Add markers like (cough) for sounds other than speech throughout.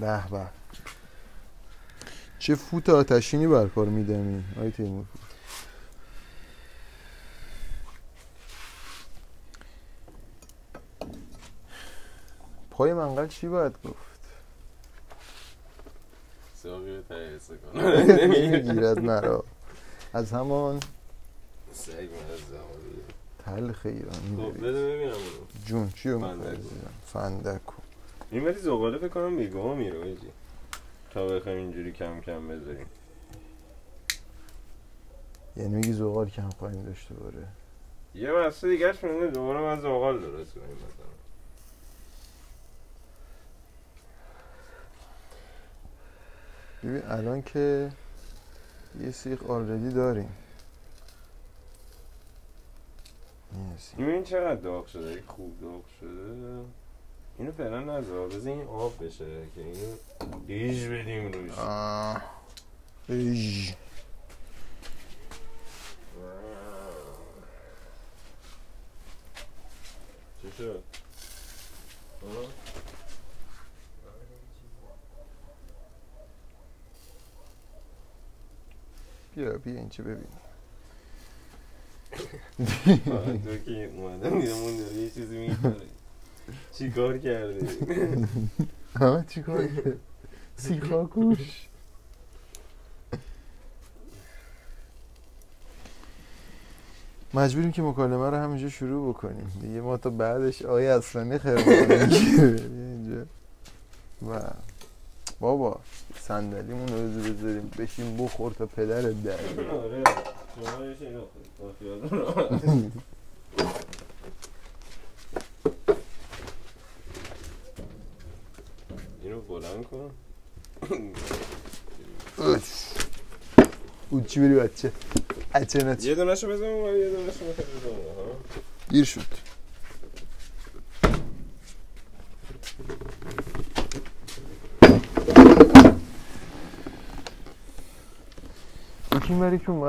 به به. چه فوت آتشینی بر کار میدمی آی تیمور؟ پای منقل چی باید گفت؟ ساقی رو نمی‌گیرد مرا. از همان زمانی. تلخ ایرانی خب. بده ببینم. جون چی رو فندکو. این ولی زغاله فکر کنم میگاه میره آجی. تا بخوایم اینجوری کم کم بذاریم. یعنی میگی زغال کم خواهیم داشته باره. یه بسته دیگرش مونده دوباره من زغال درست کنیم مثلا ببین الان که یه سیخ آلردی داریم. این چقدر داغ شده؟ خوب داغ شده. اینو فعلا نذار بذار این آب بشه که اینو ریژ بدیم روش آه. ایژ. چی شد؟ آه؟ بیا بیا این چه ببین فقط تو که اومدم دیدم داره یه چیزی می‌کنه چی کار کردی؟ (laughs) ها چی کار کرد؟ سیخا کوش مجبوریم که مکالمه رو همینجا شروع بکنیم دیگه ما تا بعدش آقای اصلانی خیلی (laughs) اینجا و بابا صندلیمون رو بذار بذاریم بشین بخور تا پدرت در. آره (laughs) شما یه شیء با خیال راحت. اینو بلند کن. اوش. او چی بری بچه؟ بچه یه نچه دونشو بزن و یه دونشو می‌خوای بزن ها گیر شد. یکی بری که اون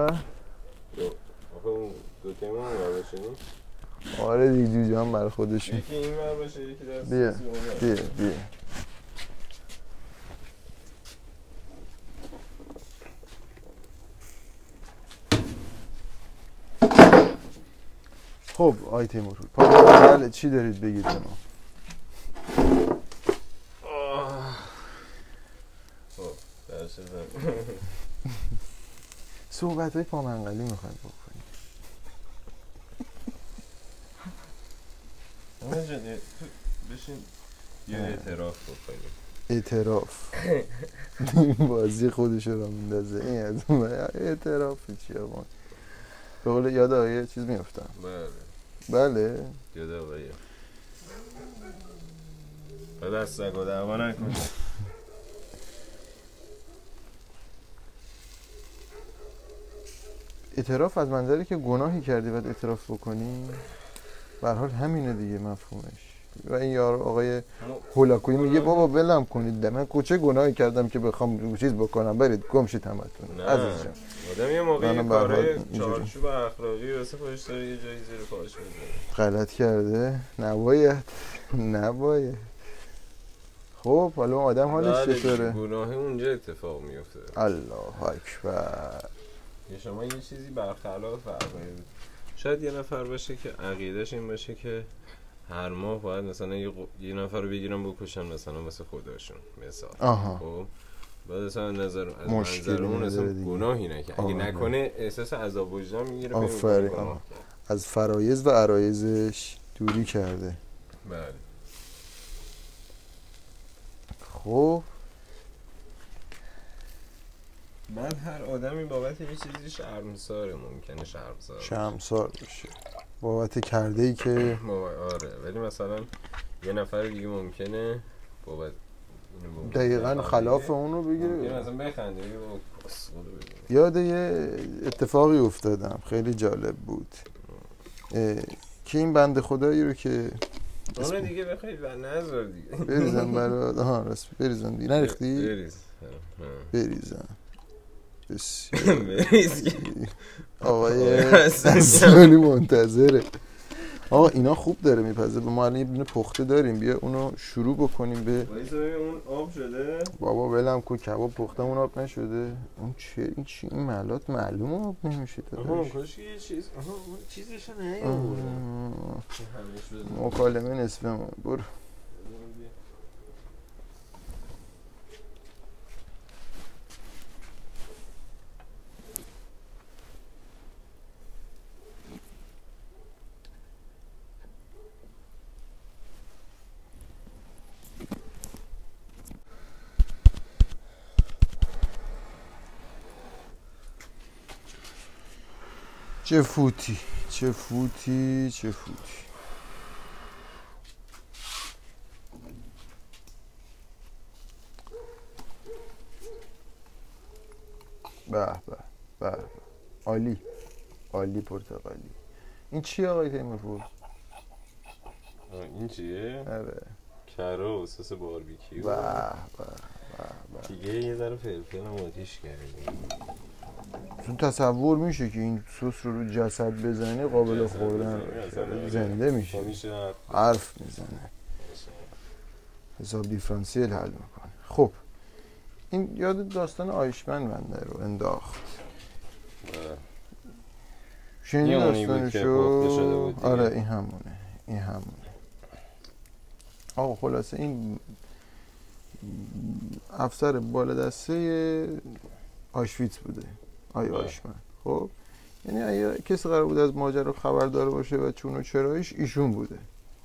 آخه اون دو اون بشینیم آره دیگه جوجه هم برای خودشون. یکی این ور باشه یکی دست بیا اون. بیا بیا. خب آی تیمور بله چی دارید بگید ما. خب صحبت های پامنقلی یه- تو بشین یه. اعتراف بکنیم. اعتراف. (laughs) بازی خودش رو میندازه. این از اعتراف چی آقا؟ به قول یاد آقای چیز میفتم بله. بله. یاد آقایی و دست سگو دعوا نکن. اعتراف از منظری که گناهی کردی باید اعتراف بکنی به حال همینه دیگه مفهومش. و این یار آقای هولاکویی میگه بابا ولم کنید من کوچه گناهی کردم که بخوام چیز بکنم. برید گم شید همتون عزیز جان. آدم یه موقع یه منم به هر حال کاره اینجوری. چارچوب اخلاقی واسه خودش داره یه جایی زیر پاش می‌ذاره. غلط کرده. نباید. نباید. خب حالا آدم حالش چطوره؟ گناه اونجا اتفاق میفته الله اکبر. شما یه چیزی برخلاف فرمایید. شاید یه نفر باشه که عقیدش این باشه که هر ماه باید مثلا یه, یه نفر رو بگیرن بکشن مثلا مثل خودشون مثال. آها. خب بعد اصلا نظر از منظر اون اصلا. گناهی نکرد. اگه. نکنه احساس عذاب وجدان می‌گیره آفرین، آه. از فرایز و عرایزش دوری کرده. بله. خب. بعد هر آدمی بابت یه چیزی شرمساره ممکنه شرمسار شمسار باشه بابت کرده ای که (clears throat) آره. ولی مثلا یه نفر دیگه ممکنه بابت دقیقا. خلاف اونو ممکنه بگیره مثلا بخنده. یاد یه اتفاقی افتادم. خیلی جالب بود. که این بند خدایی رو که اونو دیگه بخوای و نذار دیگه. بریزن (laughs) برات. آها راست. بریزن دیگه. نریختی؟ بریز ها. بریزن بسیار. (laughs) (laughs) آقای. حسنی منتظره. آقا اینا خوب داره میپزه. به ما الان یه دونه پخته داریم. بیا اونو شروع بکنیم به اون آب شده. بابا ولم کو کباب پخته اون آب نشده. اون چه این چی این ملات معلومه آب نمیشه آها کاش یه چیز آها اون چیزش بده مکالمه نصفه ما برو. چه فوتی چه فوتی چه فوتی به به به به. عالی عالی پرتقالی این چی آقای تیمورپور؟ آه، این چیه؟ آره کره و سس باربیکیو به به دیگه یه ذره فلفل هم آتیش کردیم تو تصور میشه که این سس رو رو جسد بزنی قابل خوردن زنده میشه. حرف می‌زنه. حساب دیفرانسیل حل می‌کنه. خب این یاد داستان آیشمن بنده رو انداخت. شنیدی داستانشو. آره این همونه این همونه. آقا خلاصه این افسر بالا دسته آشویتز بوده. آی بله. خب یعنی اگه کسی قرار بود از ماجرا خبر داره باشه و چون و چرایش ایشون بوده.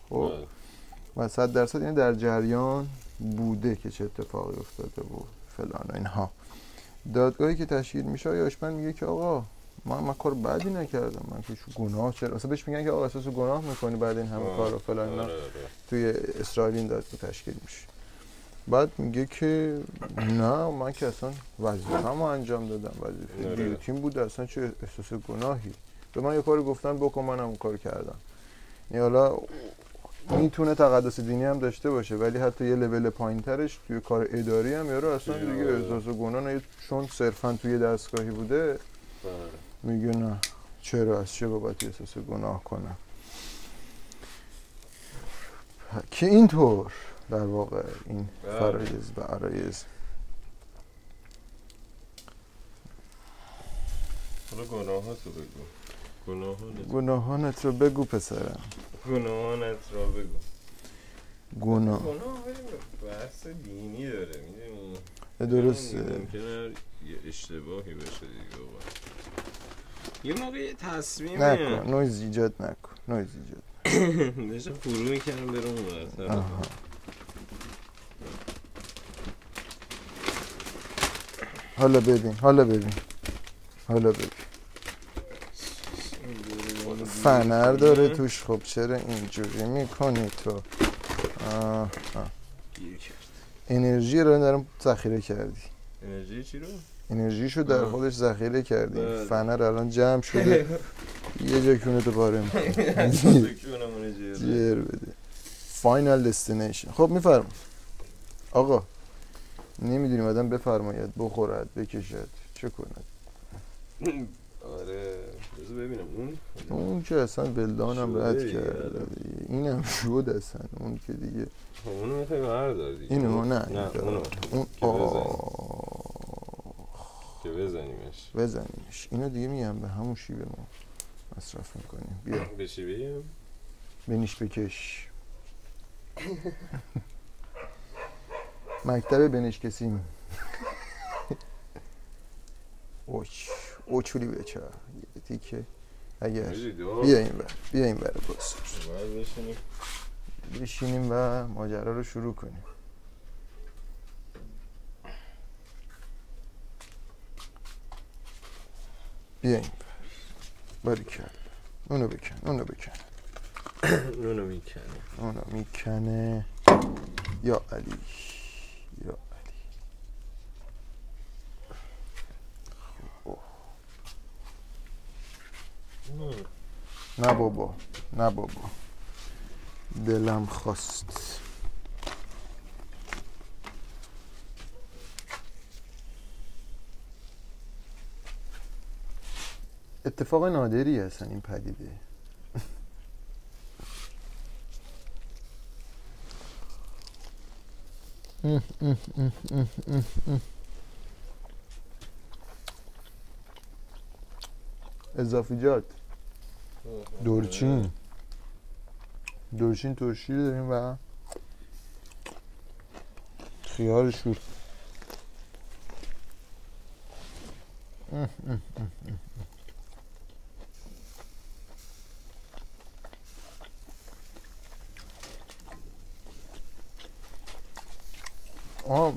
خب و صد درصد یعنی در جریان بوده که چه اتفاقی افتاده و فلان و اینها. دادگاهی که تشکیل میشه آقای آشمن میگه که آقا من من کار بدی نکردم. من که گناه چرا؟ اصلا بهش میگن که آقا احساس گناه می‌کنی بعد این همه. کار و فلان آره، آره. توی اسرائیل این دادگاه تشکیل میشه. بعد میگه که نه من که اصلا وظیفه‌مو انجام دادم وظیفه آره. دیوتیم بود اصلا چه احساس گناهی. به من یه کاری گفتن بکن منم اون کار کردم. یعنی حالا می‌تونه تقدس دینی هم داشته باشه ولی حتی یه لول پایینترش توی کار اداری هم یارو اصلا دیگه، دیگه آره. احساس گناه نه. چون صرفا توی دستگاهی بوده آره. میگه نه. چرا؟ از چه بابت احساس گناه کنم؟ که اینطور. در واقع این بله. فرایز و عرایز. حالا گناهاتو بگو. گناهانت گناهانت رو بگو پسرم. گناهانت را بگو. گناه. گناه بحث دینی داره. می‌دونی؟ درسته. ممکنه یه اشتباهی بشه دیگه. یه موقع یه تصمیمی نکن. نویز ایجاد نکن. نویز ایجاد داشتم (laughs) فرو می‌کنم برم اون ورتر. آها. حالا ببین حالا ببین حالا ببین فنر داره توش خب چرا اینجوری می‌کنی تو آه، آه. انرژی رو دارم ذخیره کردی انرژی چی رو؟ انرژیشو در. خودش ذخیره کردی بله. فنر الان جمع شده (laughs) یه جا کونه تو پاره رو. جر بده فاینال دستینیشن خب میفرم آقا نمی‌دونیم آدم بفرماید بخورد بکشد چه کند. (clears throat) آره بذار ببینم. اون؟ اون که اصلا ولدانم شده رد کرده آره. اینم شد اصلا. اون که دیگه خب اونو می‌خوای بردار دیگه. اینو نه نه اونو اون که بزنیمش. بزنیمش. اینو دیگه میگم به همون شیوه ما مصرف می‌کنیم. بیا. به چی بگم؟ بنیش بکش. (laughs) مکتب بنش کسیم اوچ اوچولی بچه. یه تیکه. اگر. بیا این بر بیا این بر بشینیم. بشینیم و ماجرا رو شروع کنیم. بیا این بر. باریکل اونو بکن اونو بکن. (coughs) اونو می‌کنیم اونو می‌کنه. یا علی. نه. بابا. نه بابا. دلم خواست. اتفاق نادری هستن این پدیده. Mm, mm, mm, mm, mm, mm. اضافیجات دورچین. دورچین ترشی داریم و خیار شور آه.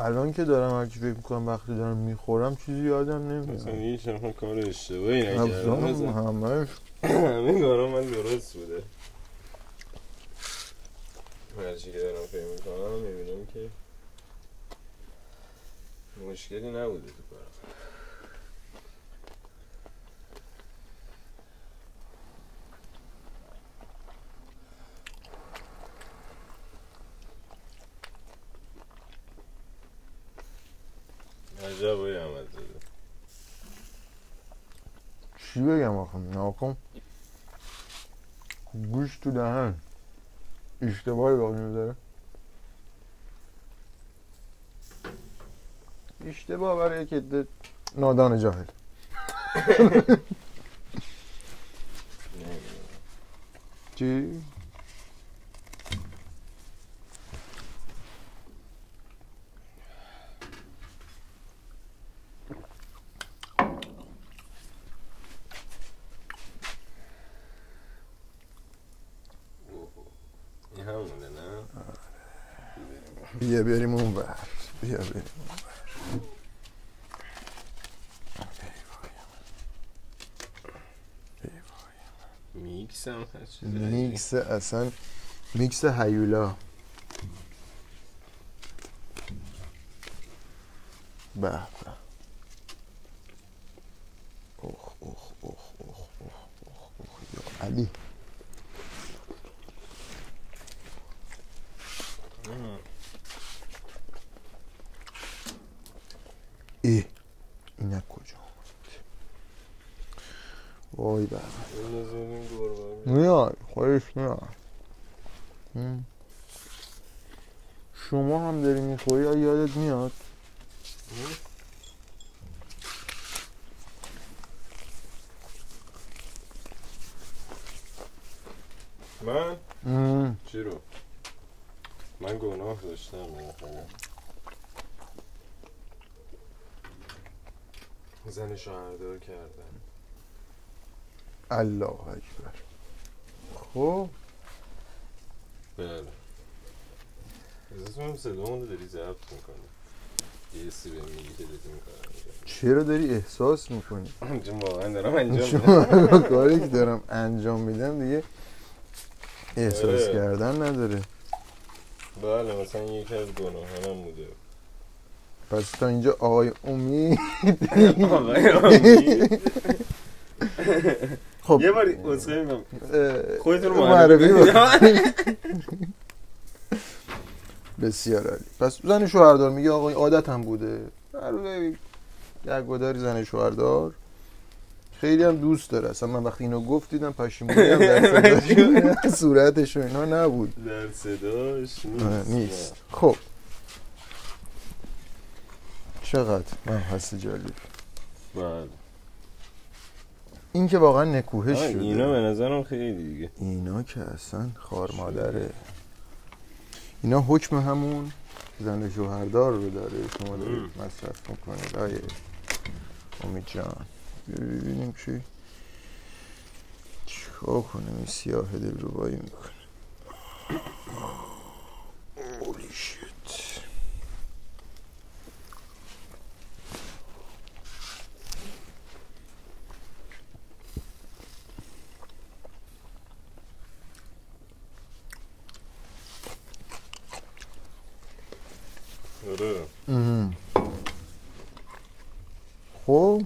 الان که دارم هرچی فکر می‌کنم وقتی دارم می‌خورم چیزی یادم مثلا نمیاد هیچ هم کار اشتباهی نکردم. مثلا همش. همه کارا من درست بوده. هرچی که دارم فکر می‌کنم می‌بینم که مشکلی نبوده تو کارم عجب های احمد زاده؟ چی بگم آخه؟ ناکن گوش تو دهن. اشتباهی باقی می‌ذاره اشتباه برای یک عده نادان جاهل. چی؟ این همونه نه بیا بریم اون بر بیا بریم اون بر. میکس اصلا میکس هیولا به به اوخ اوخ اوخ اوخ اوخ اوخ اوخ یا علی ای اینک کجا آمد وای بابا بندازیم گربه میاد خودش میاد هم. شما هم داری می‌خوری یا یادت میاد من هم. چی رو من گناه داشتم بالاخره. زن شوهردار کردن الله اکبر. خب. بله. می‌کنم صدامون داری ضبط می‌کنی؟ یه سی به میگی که دیدی می‌کنم چرا داری احساس می‌کنی؟ چون واقعا دارم انجام میدم. چون کاری که دارم انجام میدم دیگه احساس آره. کردن نداره. بله مثلا یکی از گناهانم بوده. پس تا اینجا آقای امید؟ (laughs) آقای آمین. (laughs) خب. یه باری اصخه میگم. خودتون رو معرفی. (laughs) بسیار عالی. پس زن شوهردار میگه آقا این عادت هم بوده. هر روز یک گداری زن شوهردار. خیلی هم دوست داره. اصلا من وقتی اینو گفت دیدم پشیمونی هم در (laughs) صورتش و اینا نبود. در صداش نیست. نیست. خب. چقدر؟ من هستی جالب. بله. این که واقعا نکوهش شده. اینا به نظرم خیلی دیگه. اینا که اصلا خار مادره. اینا حکم همون زن شوهردار رو داره. شما دارید. مصرف می‌کنید. آیه. امید جان. ببینیم چی؟ چیکار کنم؟ این سیاه دل رو بایی می‌کنه اولی شت آره ام. خب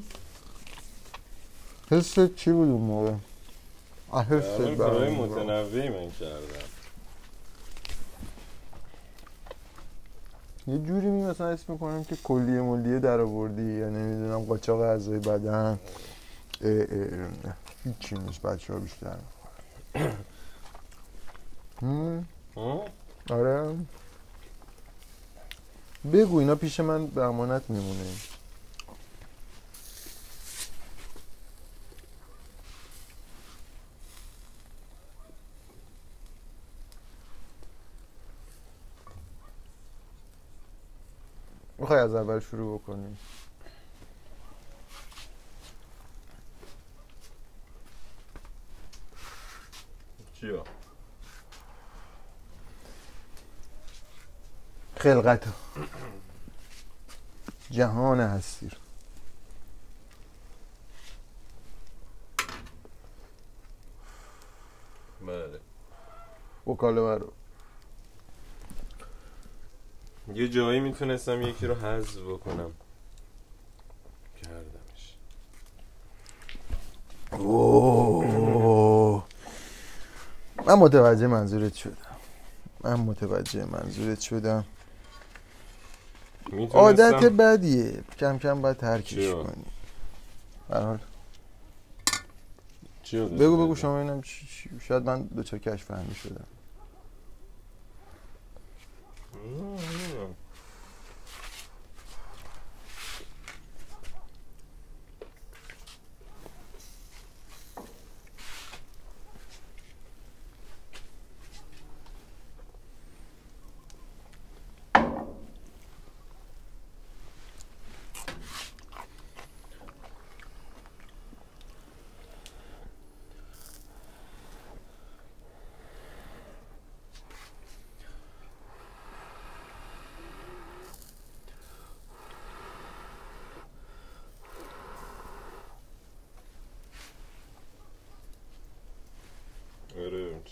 حست چی بود اون موقع الان برای. متنوعی من کردم یه جوری می مثلا اسم می‌کنم که کلیه ملیه در آوردی یا نمی‌دونم قاچاق اعضای بدن. هیچی نیست بچه ها بیشتر؟ آره بگو اینا پیش من به امانت میمونه می‌خوای از اول شروع بکنیم چیا خلقت. جهان هستی رو. بله. مکالمه رو یه جایی می‌تونستم یکی رو حذف بکنم. کردمش. اوه. من متوجه منظورت شدم. من متوجه منظورت شدم. عادت بدیه. کم کم باید ترکش؟ کنی. به هر حال. چی رو بگو بگو؟ شما اینم شاید من دو چه کش فهمی شدم.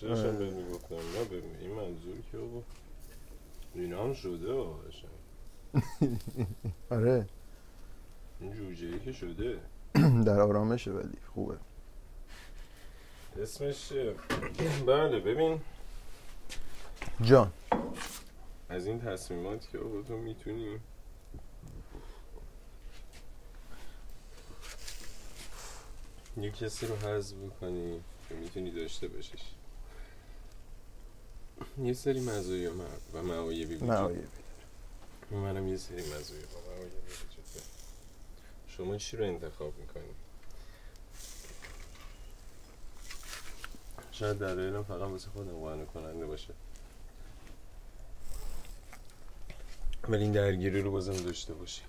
داشتم. بهت می‌گفتم؟ نه به این منظور که آقا اینا هم شده آقا قشنگ. (laughs) آره. این جوجه ای که شده. (clears throat) در آرامشه ولی خوبه. اسمش؟ (clears throat) بله ببین. جان. از این تصمیمات که آقا تو می‌تونی. یه کسی رو حذف بکنی که می‌تونی داشته باشیش. یه سری مزایا و معایبی وجود معایب منم یه سری مزایا و معایبی وجود داره. شما چی رو انتخاب می‌کنی؟ شاید دلایلم فقط واسه خودم قانع کننده باشه. ولی این درگیری رو بازم داشته باشی.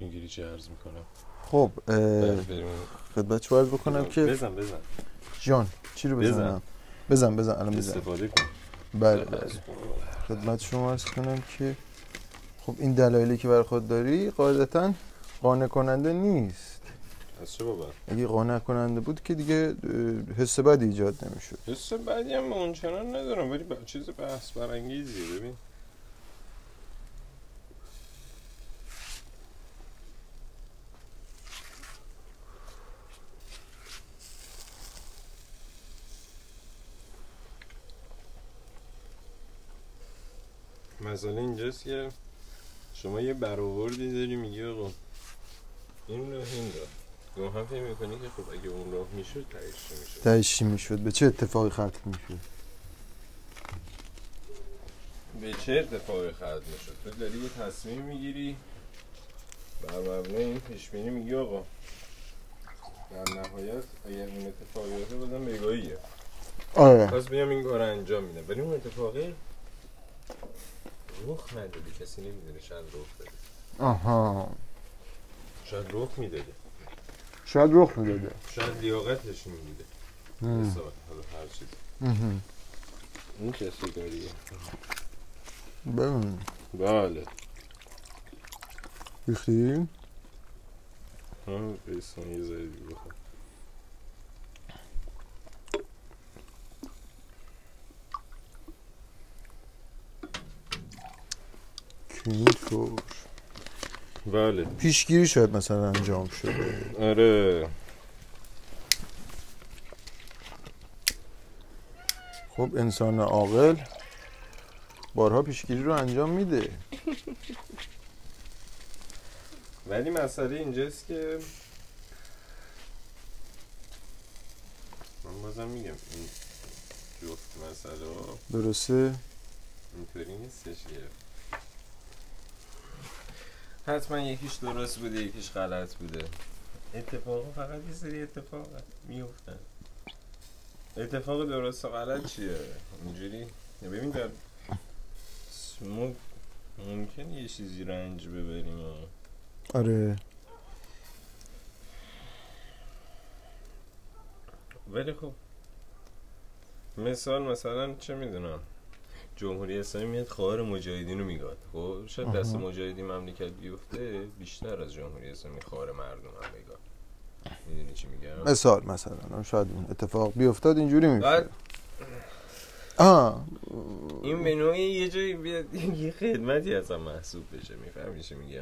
می‌گیری چه عرض می‌کنم؟ خب خدمت چه عرض بکنم که بزن بزن. جان چی رو بزن. بزنم؟ بزن. بزن الان بزن. استفاده کن. بله بله. خدمت شما عرض کنم که خب این دلایلی که بر خود داری قاعدتا قانع کننده نیست. از چه بابا اگه قانع کننده بود که دیگه حس بدی ایجاد نمی‌شد. حس بعدی هم اونچنان ندارم ولی چیز بحث برانگیزیه ببین. مسئله اینجاست که شما یه برآوردی داری میگی آقا این راه این راه. هم فکر می‌کنی که خب اگه اون راه می‌شد تایش می‌شد؟ تهش چی می‌شد؟ به چه اتفاقی ختم می‌شد؟ به چه اتفاقی ختم می‌شد؟ تو داری یه تصمیم می‌گیری. بر مبنای این پیش بینی میگی آقا. در نهایت اگر این اتفاق بیفته بازم بگاهیه آره. پس بیام این کار انجام میدم. ولی اون اتفاقی رخ ندادی؟ کسی نمی‌دونه شاید رخ بده آها. شاید رخ می‌داده. شاید رخ می‌داده. شاید لیاقتش میمیده مم. حالا هر چیز. این کسی داری ببین. بله. ریختی؟ هم بیستان یه ذره دیگه اینطور بله. پیشگیری شاید مثلا انجام شده. آره. خب انسان عاقل بارها پیشگیری رو انجام میده. ولی مسئله اینجاست که من بازم میگم این جفت مسئله درسته؟ اینطوری نیستش که حتما یکیش درست بوده یکیش غلط بوده. اتفاق فقط یه سری اتفاق میفتن اتفاق درست و غلط چیه؟ اینجوری؟ ببین در ما ممکن یه چیزی رنج ببریم. و آره. ولی خب مثال مثلا چه می‌دونم؟ جمهوری اسلامی میاد خواهر مجاهدین رو میگاد. خب شاید دست. مجاهدین مملکت بیفته بیشتر از جمهوری اسلامی خواهر مردم هم بگاد می‌دونی چی میگم؟ مثال مثلا. شاید اتفاق بیفتاد اینجوری میشه بعد آه. این به نوعی یه جایی بیاد یه خدمتی اصلا محسوب بشه. می‌فهمی چی میگم؟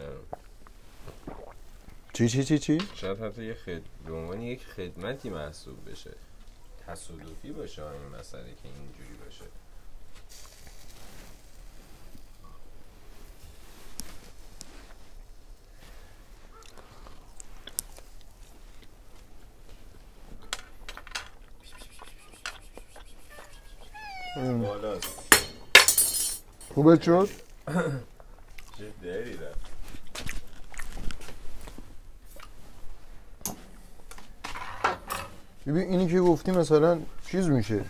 چی چی چی چی؟ شاید حتی یه خد... به عنوان یک خدمتی محسوب بشه. تصادفی باشه این مسئله که اینجوری باشه. خوبه شد چه دری ببین اینی که گفتی مثلا چیز میشه. بله.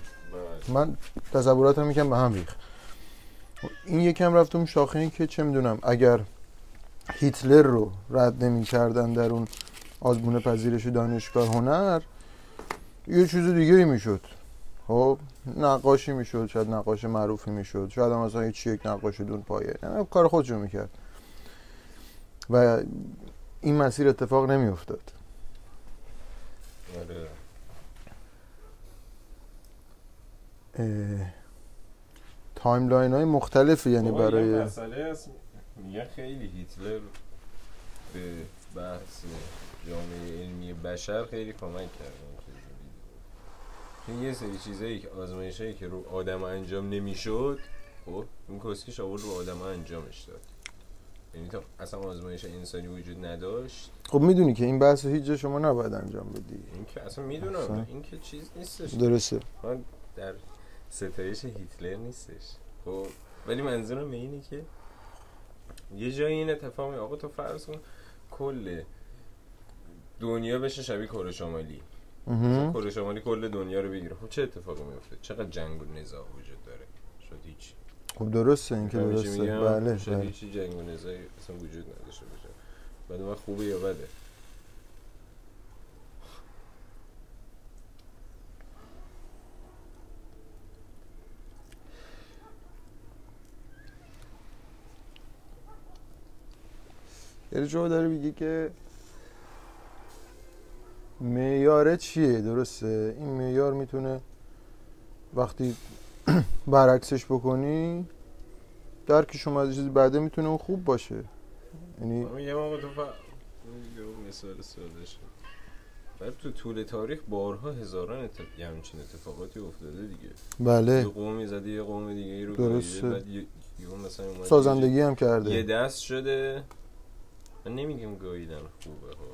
من تصوراتم یکم به هم ریخت. این یکم رفت اون شاخه این که چه می‌دونم اگر هیتلر رو رد نمی کردن در اون آزمون پذیرش دانشگاه هنر یه چیز دیگه می‌شد. خب نقاشی می‌شد شاید نقاش معروفی می‌شد. شاید هم مثلا هیچ یک نقاش دون پایه. نه کار خودشو می‌کرد. و این مسیر اتفاق نمیافتاد. آره. timeline های مختلفی یعنی بابا، یه برای مسئله میگن خیلی هیتلر به بحث جامعه علمی بشر خیلی کمک کرد یه سری چیزایی که آزمایش هایی که رو آدم انجام نمی‌شد خب این کسکش آورد رو آدم انجامش داد. یعنی تا اصلا آزمایش انسانی وجود نداشت. خب می‌دونی که این بحث هیچ جا شما نباید انجام بدی. این که اصلا می‌دونم. این که چیز نیستش. درسته. من در ستایش هیتلر نیستش. خب ولی منظورم اینه که یه جایی این اتفاق می آقا تو فرض کن کل دنیا بشه شبیه کره شمالی. کره شمالی کل دنیا رو بگیره. خب چه اتفاقی میفته؟ چقدر جنگ و نزاع وجود داره؟ شاید هیچ. خب درسته این که می‌فهمی چی درسته؟ بله شاید بله. هیچی جنگ و نزاعی اصلا وجود نداشته باشه. بعد من خوبه یا بده؟ یعنی شما داره میگه که معیاره چیه؟ درسته. این معیار می‌تونه وقتی برعکسش بکنی درک شما از چیزی بعده می‌تونه اون خوب باشه. یعنی یه موقع تو. یه مثال ساده شد. بعد تو طول تاریخ بارها هزاران اتف... یه همچین اتفاقاتی افتاده دیگه. یه بله قومی زده یه قوم دیگه ای رو درسته. بعد یه... مثلا سازندگی هم یه کرده دست شده. من نمیگم گاییدن خوبه ها.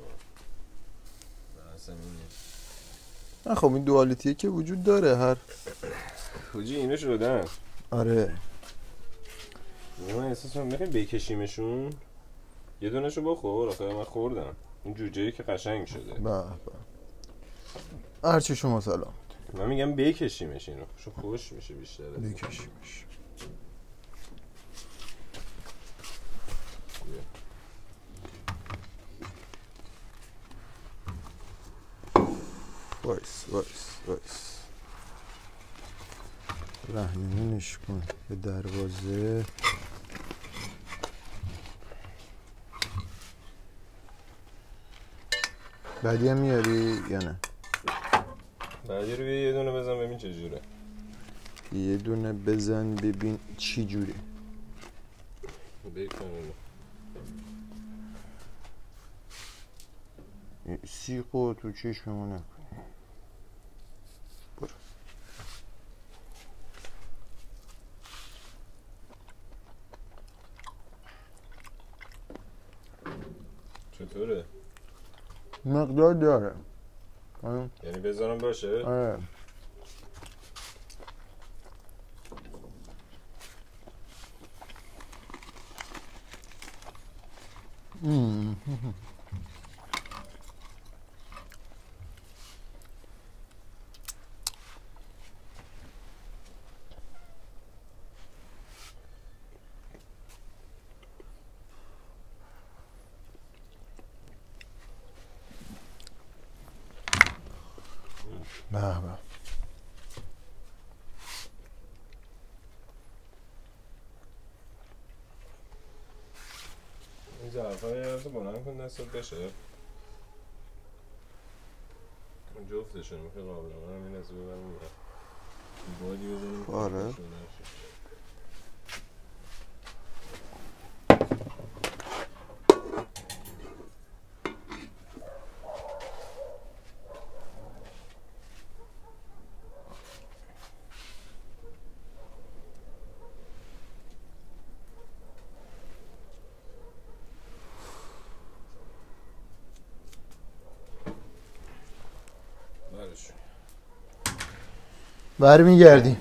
نه خب این دوالیتیه که وجود داره هر کجی اینو شدن. آره. من احساس کنم می‌خوایم بکشیمشون؟ یه دونشو بخور آخه من خوردم. این جوجه که قشنگ شده. به به. هرچی شما سلام. من میگم بکشیمش اینو. شو خوش میشه بیشتر. بکشیمش. وایس وایس وایس. رهنمونش کن به دروازه. بعدی هم میاری یا نه؟ بعدی رو یه دونه بزن ببین چجوره یه دونه بزن ببین چی جوری بکن اینو سیخو تو چشممون Który? No kto biorę? Ja nie wiedzę, proszę. E. Mm. به این ظرفا یه رو بلند کن دستت بشه. جفتشون می‌خوای قابل من این از ببرم بادی بزنیم آره. برمیگردیم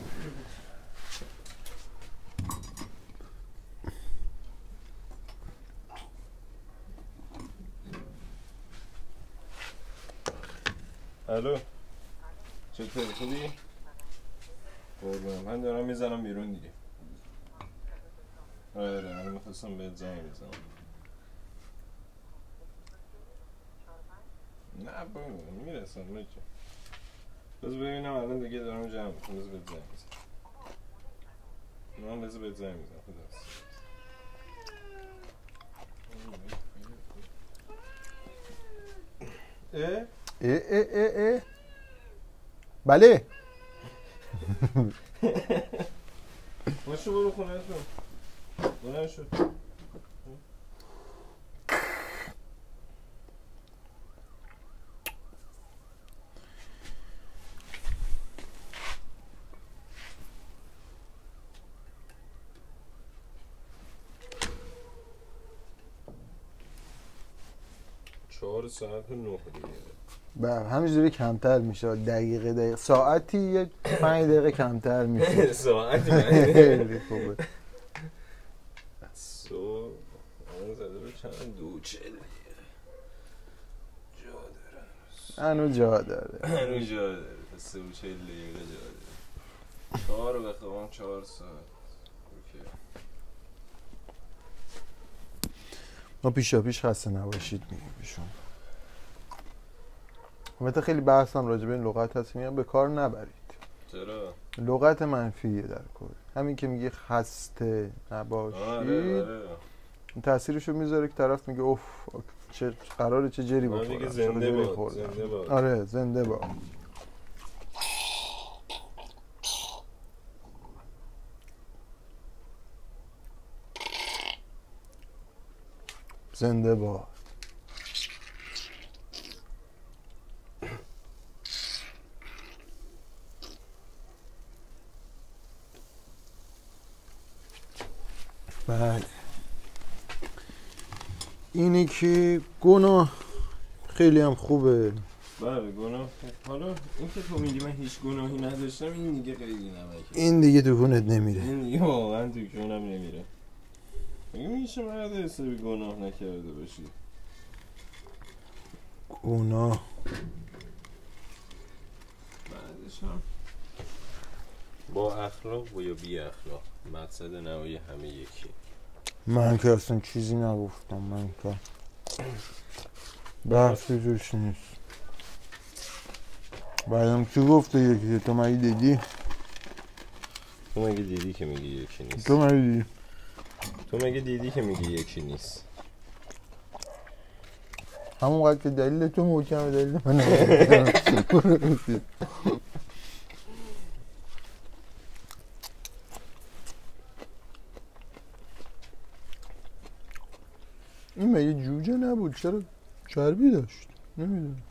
الو چطوری خوبی؟ قربونم من دارم می‌زنم بیرون دیگه آره من می‌خواستم بهت زنگ بزنم نه بابا می‌رسم مجه بذار ببینم الان دیگه دارم جمع می‌کنم بذار بهت زنگ بزنم من بذار بهت زنگ بزنم خدا اه؟ اه اه اه اه. بله باشو برو خونه تو بلند شد چهار ساعت نه دیگه به همینجوری کمتر میشه. دقیقه دقیقه. ساعتی یه پنج دقیقه کمتر میشه. (laughs) ساعت خیلی خوبه. صبح الان زده به چند؟ دو چل. جا داره. هنو جا داره. هنوز جا داره. سه و چل دقیقه جا داره. چهار رو بخوابم چهار ساعت. ما پیشا پیش خسته نباشید میگیم بهشون. البته خیلی بحثم راجع به این لغت هست. میگم به کار نبرید. چرا؟ لغت منفیه در کل. همین که میگی خسته نباشید. آره آره. تاثیرشو می‌ذاره که طرف میگه اوف چه قراره چه جری من بخورم. میگه زنده باد خوردم. زنده باد. آره زنده با زنده با بله اینی که گناه خیلی هم خوبه. بله گناه حالا این که تو میگی من هیچ گناهی نداشتم این دیگه خیلی نمکه. این دیگه تو خونت نمیره. این دیگه واقعا تو جونم نمیره. مگه میشه مرد حسابی گناه نکرده باشی؟ گناه. بعدش هم. با اخلاق و یا بی اخلاق؟ مقصد نهایی همه یکی. من که اصلا چیزی نگفتم من که بحثی روش نیست. بعدم چی گفته یکی؟ تو مگه دیدی؟ تو مگه دیدی که میگی یکی نیست؟ تو مگه دیدی؟ تو مگه دیدی که میگی یکی نیست؟ همون قد که دلیل تو محکمه دلیل من (laughs) (laughs) (laughs) نمی‌کنه. این مگه جوجه نبود. چرا چربی داشت؟ نمی‌دونم.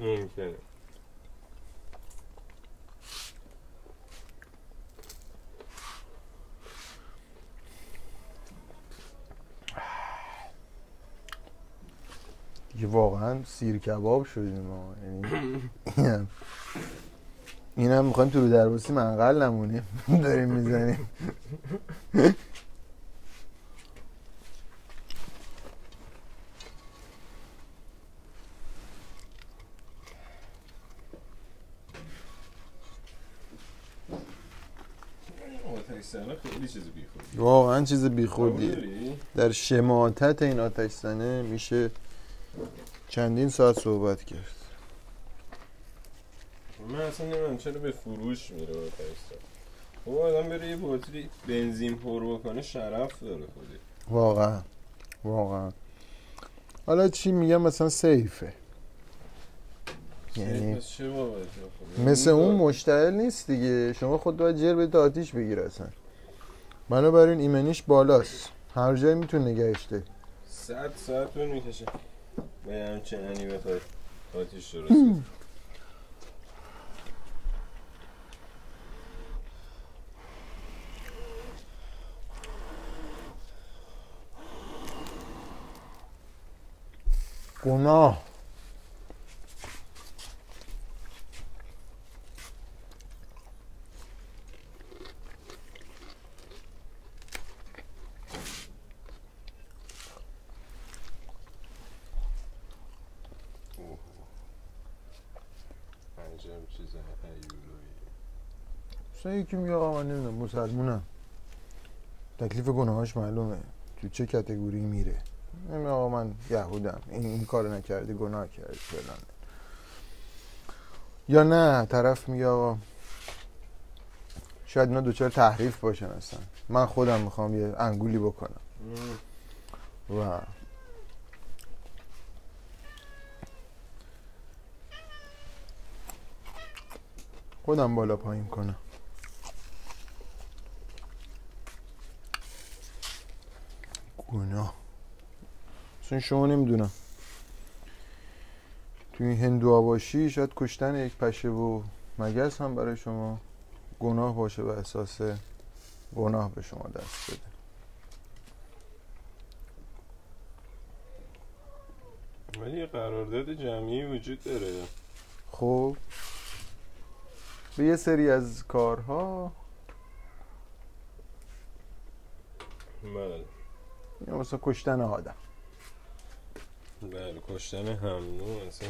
ممکنه دیگه واقعا سیر کباب شدیم ما. یعنی اینم اینم می‌خوایم تو رو درواسی منقل نمونیم. (laughs) داریم می‌زنیم. زنه خیلی چیز بیخودی. واقعا چیز بیخودیه؟ در شماتت این آتش زنه میشه چندین ساعت صحبت کرد. من اصلا نمی‌دونم چرا به فروش میره آتش زن خب آدم بره یه بطری بنزین پر بکنه شرف داره خودی. واقعا. واقعا. حالا چی میگم؟ مثلا سیفه. یعنی خب مثل اون مشتعل نیست دیگه. شما خود باید جر بدید آتیش بگیر اصلا. بنابراین ایمنیش بالاست. هر جایی می‌تونه نگهش ده صد ساعت طول می‌کشه. به همچین انی بخوای. آتیش درست. (clears throat) گناه عجب چیز هیولایی مثلا یکی میگه آقا من نمی‌دونم مسلمونم. تکلیف گناهاش معلومه. تو چه کتگوری میره؟ نمیگه آقا من یهودم. این, این کار نکردی گناه کردی فلان. یا نه طرف میگه آقا شاید اینا دوچار تحریف باشن اصلا. من خودم می‌خوام یه انگولی بکنم. و خودم بالا پایین کنم. گناه. اصلا شما نمی‌دونم. تو این هندوها باشی شاید کشتن یک پشه و مگس هم برای شما گناه باشه و احساس گناه به شما دست بده. ولی قرارداد جمعی وجود داره. خب. به یه سری از کارها. بله. یا مثلا کشتن آدم. بله کشتن همنو اصلا.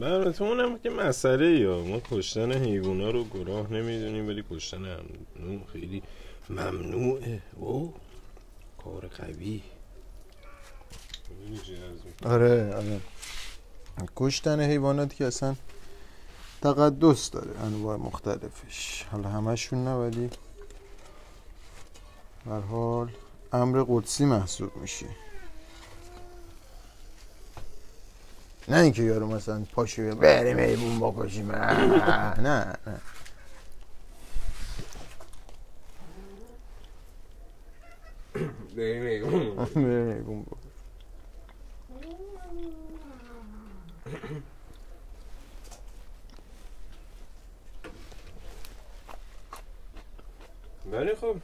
بله تو اونم که مسئله یا. ما کشتن حیوونا رو گناه نمی‌دونیم ولی کشتن همنو خیلی ممنوعه. او کار قوی؟ آره آره. کشتن حیوانات که اصلا تقدس داره انواع مختلفش. حالا همشون نه ولی هر حال امر قدسی محسوب میشه نه اینکه یارو مثلا پاشو بگه بریم حیوان بکشیم. نه نه حیوان بکشیم. ولی خب.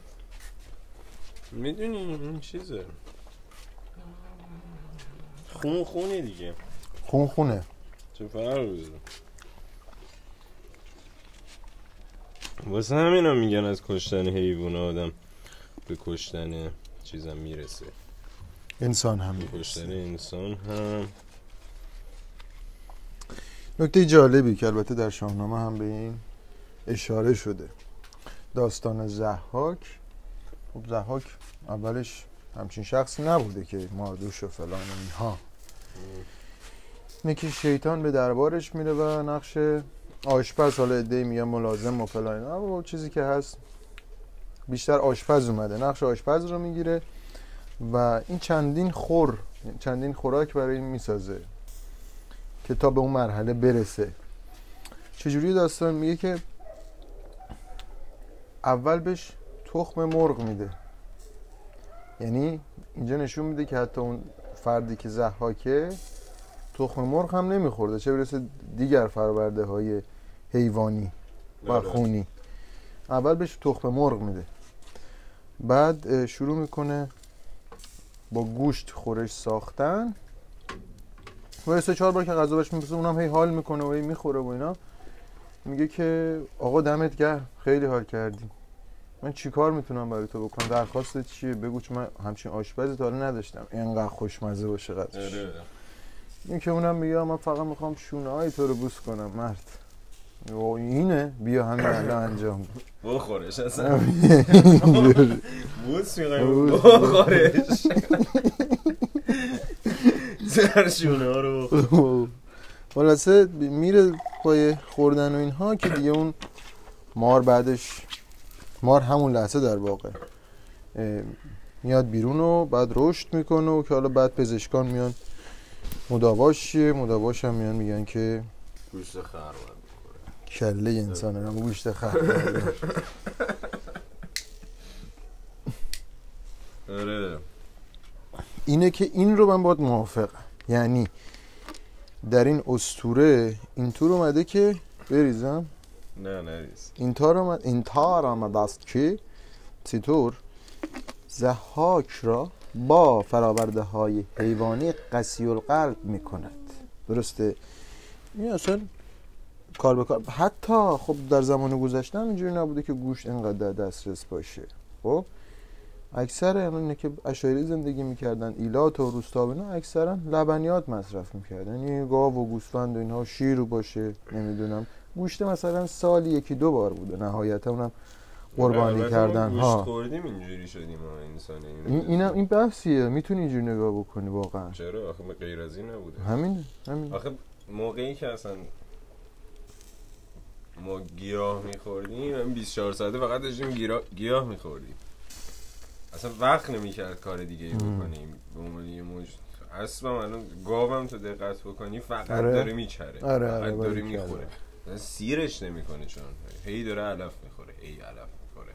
می‌دونی این چیزه. خون خونی دیگه. خون خونه. چه فرق داره واسه همینا میگن از کشتن حیوان آدم به کشتن چیزم می‌رسه. انسان هم به کشتن انسان هم. نکته جالبی که البته در شاهنامه هم به این اشاره شده. داستان زحاک خب زحاک اولش همچین شخصی نبوده که ماردوش و فلان و اینها. اینه شیطان به دربارش میره و نقش آشپز حالا ادهی میگن ملازم و فلان و چیزی که هست بیشتر آشپز اومده. نقش آشپز رو می‌گیره و این چندین خور چندین خوراک برای این می‌سازه که تا به اون مرحله برسه. چجوری داستان میگه که اول بهش تخم مرغ میده. یعنی اینجا نشون میده که حتی اون فردی که زحاکه تخم مرغ هم نمیخورده. چه برسه دیگر فرورده های حیوانی و. خونی. اول بهش تخم مرغ میده. بعد شروع می‌کنه با گوشت خورش ساختن. و سه چهار بار که غذا بهش می‌رسه اونم هی حال می‌کنه و هی می‌خوره و اینا. میگه که آقا دمت گرم. خیلی حال کردی من چیکار می‌تونم برای تو بکنم درخواست چیه بگو چون من همچین آشپزی تا حالا نداشتم اینقدر خوشمزه باشه قدرش آره. این که اونم میگه من فقط می‌خوام شونه های تو رو بوس کنم مرد او اینه بیا همین الان انجام. بخورش اصلا. بوس بوس. بخورش سرشونه ها رو. خلاصه میره پای خوردن و اینها که دیگه اون مار بعدش مار همون لحظه در واقع میاد بیرون و بعد رشد می‌کنه و که حالا بعد پزشکان میان. مداواش چیه؟ مداواش هم میان میگن که گوشت خر کله انسان هم گوشت خر آره. اینه که این رو من باید موافقم. یعنی در این استوره اینطور اومده که بریزم. نه نریز این تار آمد این تار آمده است که چطور؟ زحاک را با فراورده های حیوانی قسی القلب می کند درسته؟ این اصلا کار به کار حتی خب در زمان گذشته اینجوری نبوده که گوشت اینقدر در دسترس باشه. خب؟ اکثر اینه که اشایری زندگی می‌کردن ایلات و روستا و اکثرا لبنیات مصرف می‌کردن. یعنی گاو و گوسفند و اینها شیر باشه نمی‌دونم. گوشت مثلا سالی یکی دو بار بوده نهایتا اونم قربانی کردن ما ها گوشت خوردیم اینجوری شدیم ما انسان این اینم این بحثیه. می‌تونی اینجوری نگاه بکنی واقعا. چرا؟ آخه غیر از این نبوده. همینه همین. آخه موقعی که اصلا ما گیاه میخوردیم هم 24 ساعته فقط داشتیم گیرا- گیاه میخوردیم. اصلا وقت نمی‌کرد کار دیگه ای. بکنیم. به عنوان یه موج اصلا الان گاوم تو دقت بکنی فقط آره. داره میچره. آره، فقط آره، داره باریکلا. می‌خوره. سیرش نمی‌کنه چون. هی داره علف می‌خوره هی علف می‌خوره.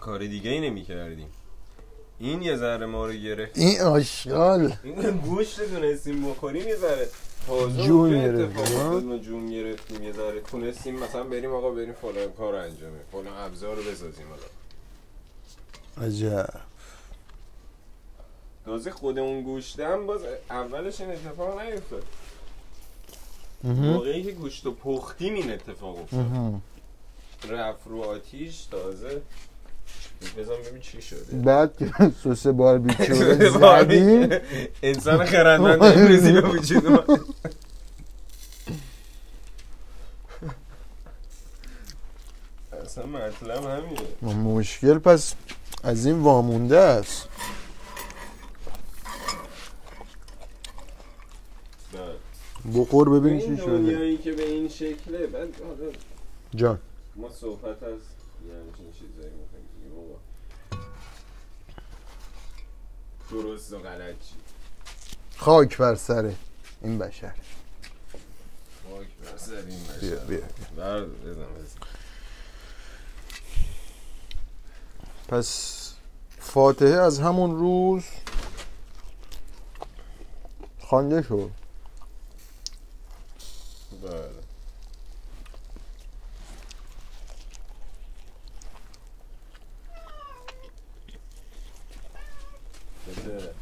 کار دیگه ای نمی‌کردیم. این یه ذره ما رو گرفت. این آشغال. این گوشت دونستیم بخوریم یه ذره جون گرفتیم، جون گرفتیم یه ذره تونستیم مثلا بریم آقا بریم فلان کار انجامه فلان ابزار رو بسازیم آقا عجب. تازه خود اون گوشت هم باز اولش این اتفاق نیفتاد. موقعی که گوشت رو پختیم این اتفاق افتاد. رفت رو آتیش تازه. بزن ببین چی شده. بعد که سس باربیکیو رو زدیم. انسان خردمند (laughs) امروزی به وجود اصلا مطلب همینه. مشکل پس از این وامونده است بعد بخور ببین چی شده. دنیایی که به این شکله بعد حالا جان. ما صحبت از یه همچین چیزایی می‌کنیم. بابا. درست و غلط چی؟ خاک بر سر این بشر. خاک بر سر این بیا بشر. بیا. بر بزن بزن. پس فاتحه از همون روز خوانده شد. بله بده.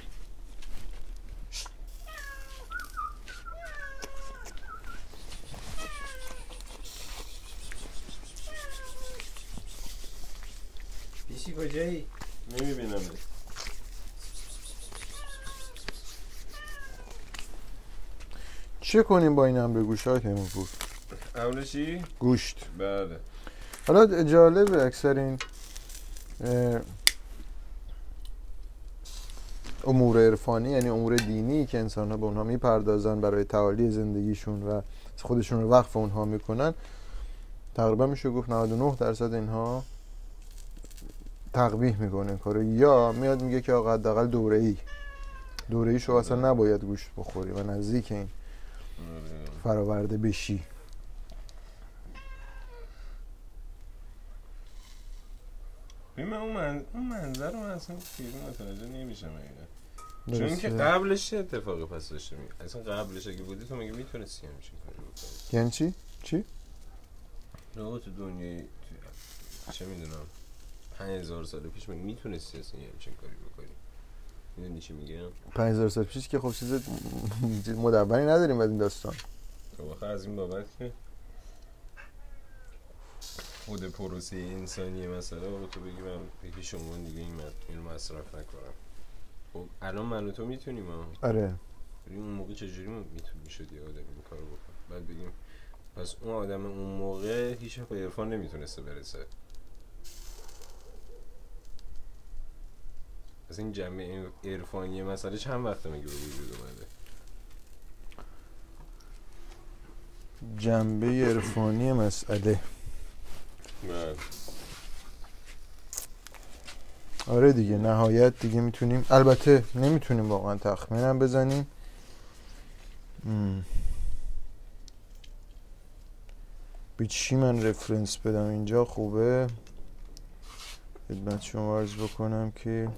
پیشی کجایی؟ نمی‌بینم چه کنیم با این هم به گوش های تیمور امر چی؟ گوشت. بله. حالا جالبه اکثر این امور عرفانی یعنی امور دینی که انسان ها به اونها می‌پردازن برای تعالی زندگیشون و خودشون رو وقف اونها می‌کنن. تقریبا میشه گفت 99 درصد اینها تقبیح می‌کنه کارو. یا میاد میگه که آقا حداقل دوره ای دوره ای شو اصلا نباید گوشت بخوری و نزدیک این. فراورده بشی من اون, من... اون منظر رو من اصلا خیلی متوجه نمیشم حقیقت. چون که؟ قبلش چه اتفاقی پس داشته می اصلا قبلش اگه بودی تو مگه می‌تونستی همچین کاری بکنی یعنی چی؟ چی؟ نه تو دنیای چه می‌دونم پنج هزار سال پیش مگه می‌تونستی اصلا یه همچین کاری بکنی می‌دونی چی میگم؟ 5000 سال پیش که خب چیز مدونی نداریم از این داستان. آخه از این بابت که خود پروسه انسانی مثلا با تو بگی من یکی شما دیگه این اینو مصرف نکنم. خب الان من و تو می‌تونیم ها؟ آره. ولی اون موقع چجوری می‌تونی شدی آدم این کارو بکن بعد بگیم پس اون آدم اون موقع هیچ به عرفان نمی‌تونسته برسه. پس این جمعه عرفانی مسئله چند وقته میگه به وجود اومده؟ جنبه عرفانی مسئله. بله. آره دیگه نهایت دیگه می‌تونیم البته نمی‌تونیم واقعا تخمینم بزنیم. به چی من رفرنس بدم اینجا؟ خوبه. خدمت شما عرض بکنم که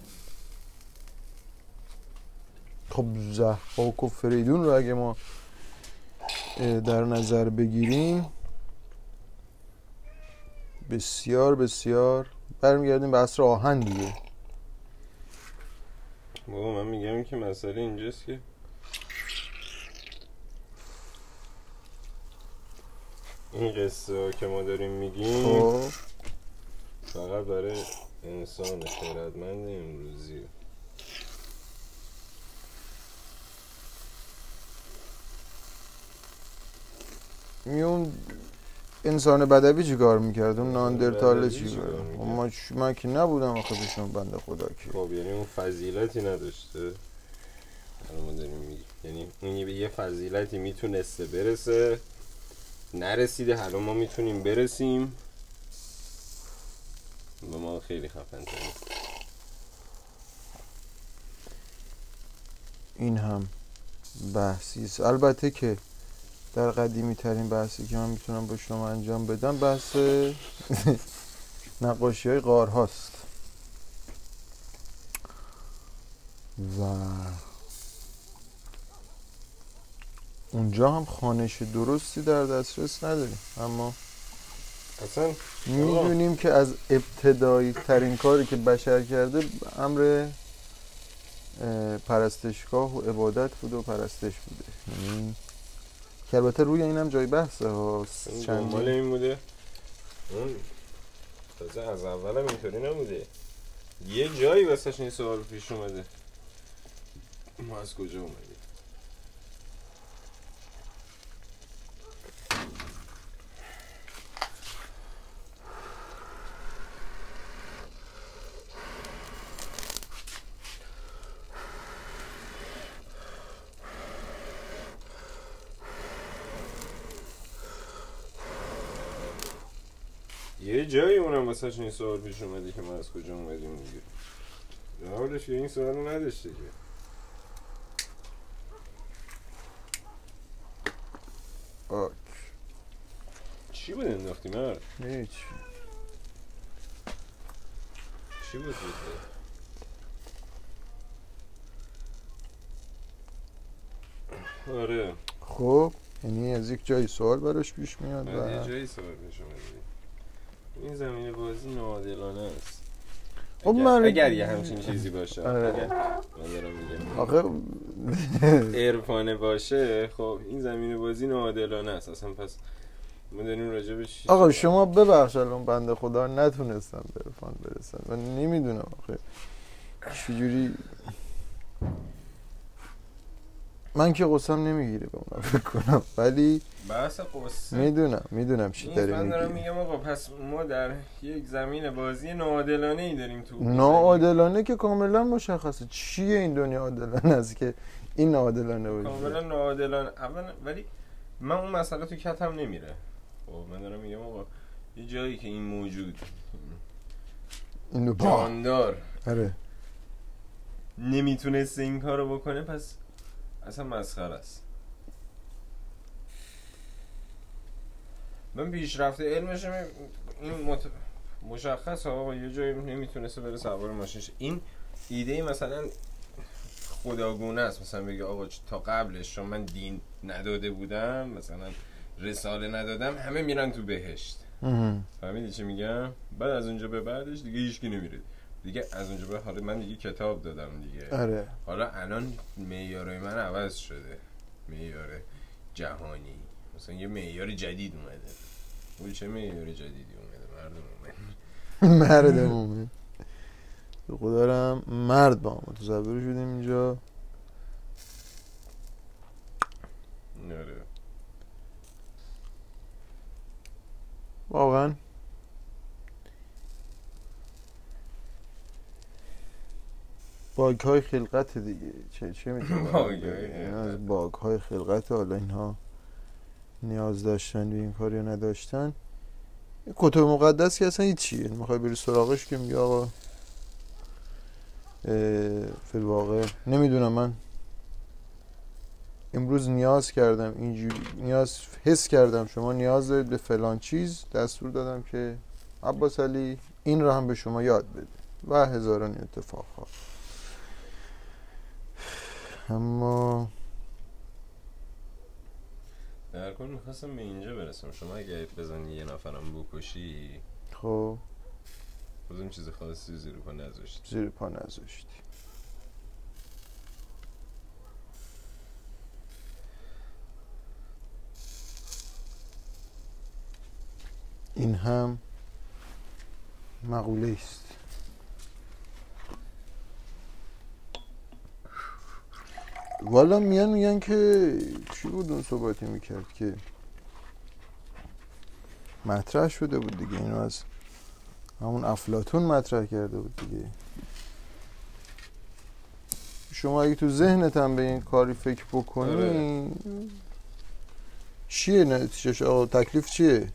خب زحاک و فریدون رو اگه ما در نظر بگیریم بسیار بسیار برمیگردیم به عصر آهن دیگه بابا من میگم که مسئله اینجاست که این قصه ها که ما داریم میگیم خب. فقط برای انسان خیرتمند امروزی میون انسان بدوی چی کار می‌کرد؟ اون ناندرتاله بدوی چی کار؟ من, ش- من که نبودم آخه پیشون بنده خدا که. خب یعنی اون فضیلتی نداشته. ما یعنی اون به یه فضیلتی می‌تونسته برسه. نرسیده حالا ما می‌تونیم برسیم. به ما خیلی خفن تره این هم بحثی است. البته که در قدیمی ترین بحثی که من می‌تونم با شما انجام بدم بحث نقاشی های غار هاست و اونجا هم خانش درستی در دسترس نداریم اما اصلا می‌دونیم که از ابتدایی ترین کاری که بشر کرده امر اه، پرستشگاه و عبادت بوده و پرستش بوده. یعنی که البته روی اینم جای بحثه ها. دنبال این بوده. اون تازه از اول هم اینطوری نبوده. یه جایی واسش این سوال پیش اومده. ما از کجا اومدیم یه جایی اونم واسه این سوال پیش اومده که ما از کجا اومدیم دیگه جوابش که این سوال رو نداشته که آک. چی بود انداختی مرد؟ هیچ چی بود بود؟ آره خب یعنی از یک جایی سوال براش پیش میاد بعد یه و جایی سوال پیش اومده این زمین بازی ناعادلانه است. خب من- اگر یه همچین چیزی باشه. آره. آخه عرفانه باشه خب این زمین بازی ناعادلانه است. اصلا پس آقا شما ببخش الان بنده خدا نتونستم به عرفان برسم. من نمی‌دونم آخه چجوری من که قسم نمی‌گیره به اونا فکر کنم. ولی بحث قصه می‌دونم می‌دونم چی داری من دارم میگی. میگم آقا پس ما در یک زمین بازی ناعادلانه ای داریم تو ناعادلانه که کاملا مشخصه. چیه این دنیا عادلانه است که این ناعادلانه زندگی. کاملا باشه ناعادلانه. اولا ولی من اون مسئله تو کتم نمیره. خب من دارم میگم آقا یه جایی که این موجود اینو با جاندار آره. نمی‌تونسته این کارو بکنه پس اصلا مسخره است. من پیشرفته علمش این مت... مشخص آقا یه جایی نمی‌تونسته بره سوار ماشینش. این ایده مثلا خداگونه است. مثلا بگه آقا تا قبلش چون من دین نداده بودم مثلا رساله ندادم همه میرن تو بهشت. فهمیدی چی میگم؟ بعد از اونجا به بعدش دیگه هیچکی نمیره. دیگه از اونجا به حالا من دیگه کتاب دادم دیگه. آره. حالا الان معیارای من عوض شده. معیار جهانی. مثلا یه معیار جدید اومده. اون چه معیار جدیدی اومده؟ مردم اومد (laughs) مرد مومن به خدا دارم مرد با ما تصور شدیم اینجا. آره. واقعا باگ های خلقت دیگه. چه چه (laughs) باگ‌های این از باگ های خلقت حالا اینها نیاز داشتن به این کار یا نداشتن. کتب مقدس که اصلا هیچیه. می‌خوای بری سراغش که میگه آقا فی الواقع نمی‌دونم من. امروز نیاز کردم اینجوری نیاز حس کردم. شما نیاز دارید به فلان چیز. دستور دادم که عباس علی این رو هم به شما یاد بده. و هزاران اتفاق ها اما در کل می‌خواستم به اینجا برسم. شما اگه بزنی یه نفرم بکشی خب. بازم چیز خاصی زیر پا نذاشتی؟ زیر پا نذاشتی. این هم مقوله است والا میان میگن که چی بود اون صحبتی می‌کرد که مطرح شده بود دیگه اینو از همون افلاتون مطرح کرده بود دیگه. شما اگه تو ذهنت هم به این کاری فکر بکنی آره. چیه نتیجهش؟ آقا تکلیف چیه؟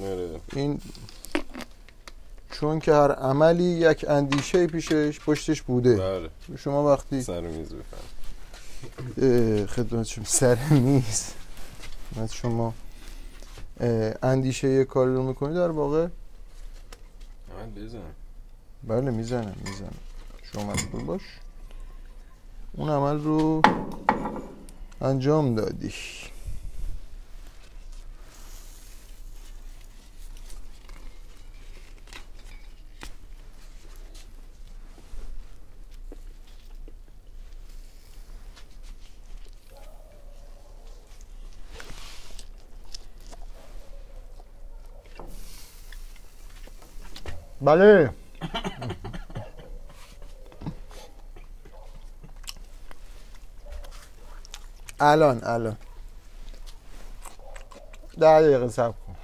نره این چون که هر عملی یک اندیشه پیشش پشتش بوده. بله. شما وقتی سر میز بفهم خدمت شما. سر میز خدمت شما اندیشه یه کاری رو می‌کنی در واقع؟ عمل بزن بله می‌زنم می‌زنم. شما مسئول باش. اون عمل رو انجام دادی. بله الان الان ده دقیقه صبر کن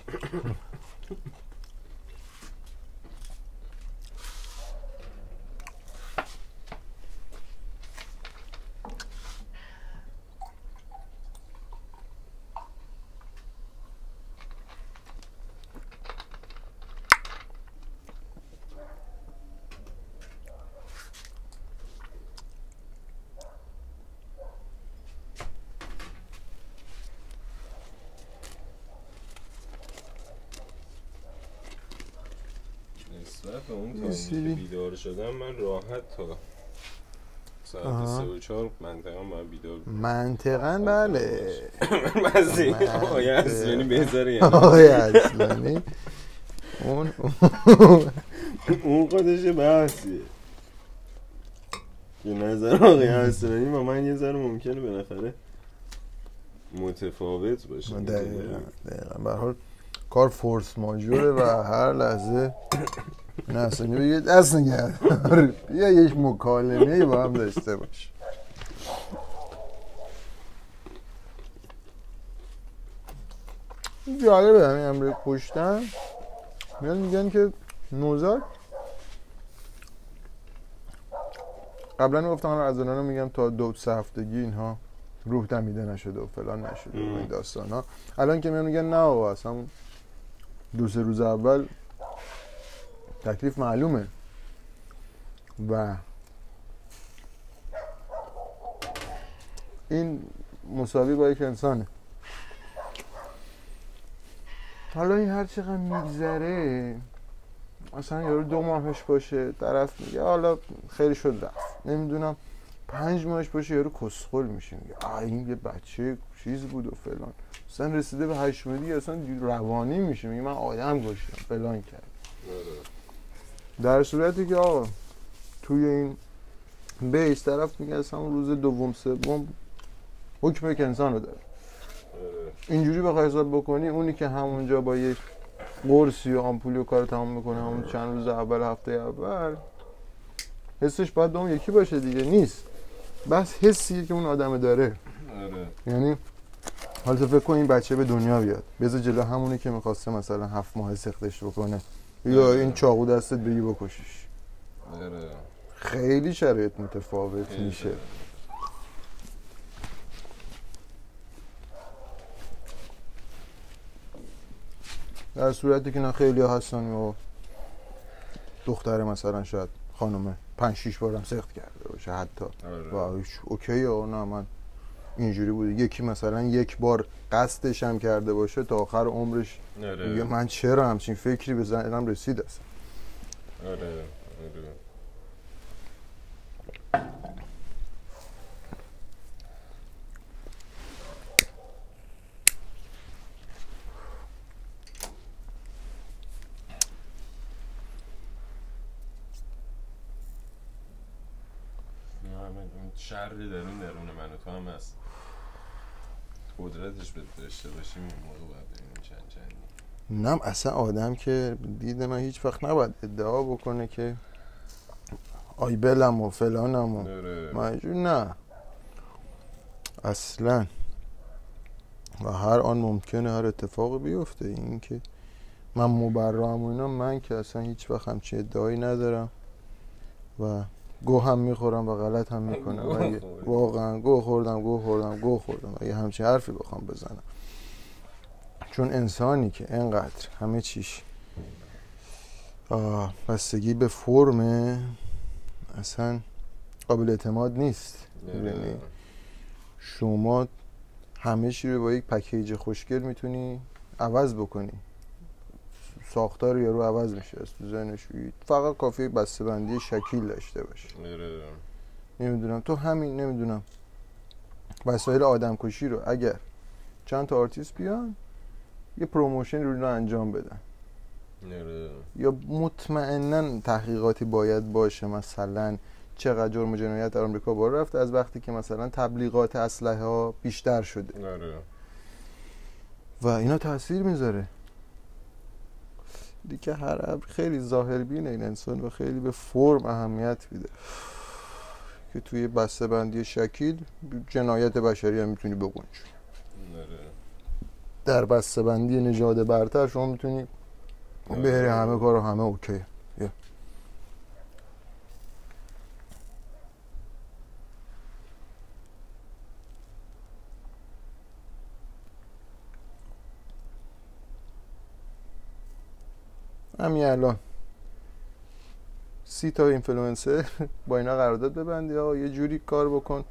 نسبت به اون یه تایمی که سری- بیدار شدم من راحت تا ساعت. سه و چهار منطقه باید بیدار بودم. منطقا؟ بله. (laughs) من- آقای اصلانی بهتره یعنی. آقای اصلانی اون اون خودش یه بحثیه. که نظر آقای اصلانی با من یه ذره ممکنه بالاخره متفاوت باشه. دقیقا دقیقا. به هر حال کار فورس ماجوره و هر لحظه نه بگه دست نگرد بیا یک مکالمه با هم داشته باش. جالبه همین امر کشتن میان میگن که نوزاد قبلا گفتم از رو میگم تا دو سه هفتگی اینها روح دمیده نشده و فلان نشده و این داستان ها الان که میان میگن نه آقا اصلا دو سه روز اول تکلیف معلومه. و این مساوی با یک انسانه. حالا این هر چقدر میگذره مثلا یارو دو ماهش باشه طرف میگه حالا خیلی شد رفت. نمی‌دونم پنج ماهش باشه یارو کسخل میشه میگه این یه بچه چیز بود و فلان. مثلا رسیده به هشت ماهگی اصلا روانی میشه میگه من آدم کشتم فلان کرد. در صورتی که آقا توی این بیس طرف میگه اصلا اون روز دوم سوم حکم یک انسان رو داره. اینجوری بخوای حساب بکنی اونی که همونجا با یک قرصی و آمپولی و کار تمام می‌کنه همون چند روز اول هفته اول حسش باید به اون یکی باشه دیگه. نیست. بس حسیه که اون آدم داره. آره. یعنی حالا تو فکر کن این بچه به دنیا بیاد. بذار جلو همونی که می‌خواسته مثلا هفت ماه سختش بکنه. یا این چاقو دستت بگی بکشیش آره خیلی شرایط متفاوت میشه. در صورتی که نه خیلی هستن و دختر مثلا شاید خانومه پنج شیش بارم سخت کرده باشه حتی آره. و هیچ اوکی یا نه من اینجوری بوده یکی مثلا یک بار قصدش هم کرده باشه تا آخر عمرش آره. میگه من چرا همچین فکری به ذهنم رسید اصلا؟ آره آره نه، همه اون شری درون هم هست قدرتش به داشته باشیم این موقع باید ببینیم چند چندی نم اصلا آدم که دید من هیچ وقت نباید ادعا بکنه که آی بلم و فلانم و آره. منجور نه. اصلا. و هر آن ممکنه هر اتفاقی بیفته. این که من مبرام و اینا من که اصلا هیچ وقت همچین ادعایی ندارم. و گو هم می‌خورم و غلط هم می‌کنم. واقعا گو خوردم گو خوردم گو خوردم اگه همچین حرفی بخوام بزنم چون انسانی که انقدر همه چیش آه، بستگی به فرمه اصلا قابل اعتماد نیست؟ آره. شما همه چی رو با یک پکیج خوشگل می‌تونی عوض بکنی ساختار یارو عوض میشه از تو ذهنش فقط کافی بسته بندی شکیل داشته باشه. آره. نمی‌دونم. تو همین نمی‌دونم. وسایل آدم کشی رو اگر چند تا آرتیست بیان یه promotion رو, انجام بدن. آره. یا مطمئنا تحقیقاتی باید باشه. مثلا چقدر جرم و جنایت در آمریکا بالا رفته از وقتی که مثلا تبلیغات اسلحه ها بیشتر شده. آره. و اینا تاثیر می‌ذاره. دیگه هر ابر خیلی ظاهر بینه این انسان و خیلی به فرم اهمیت میده. که توی بسته بندی شکیل جنایت بشری هم می‌تونی بگنج آره. در بسته بندی نژاد برتر شما می‌تونی بری همه کار و همه اوکی یه. همین الان. سی تا اینفلوئنسر با اینا قرارداد ببندی آقا یه جوری کار بکن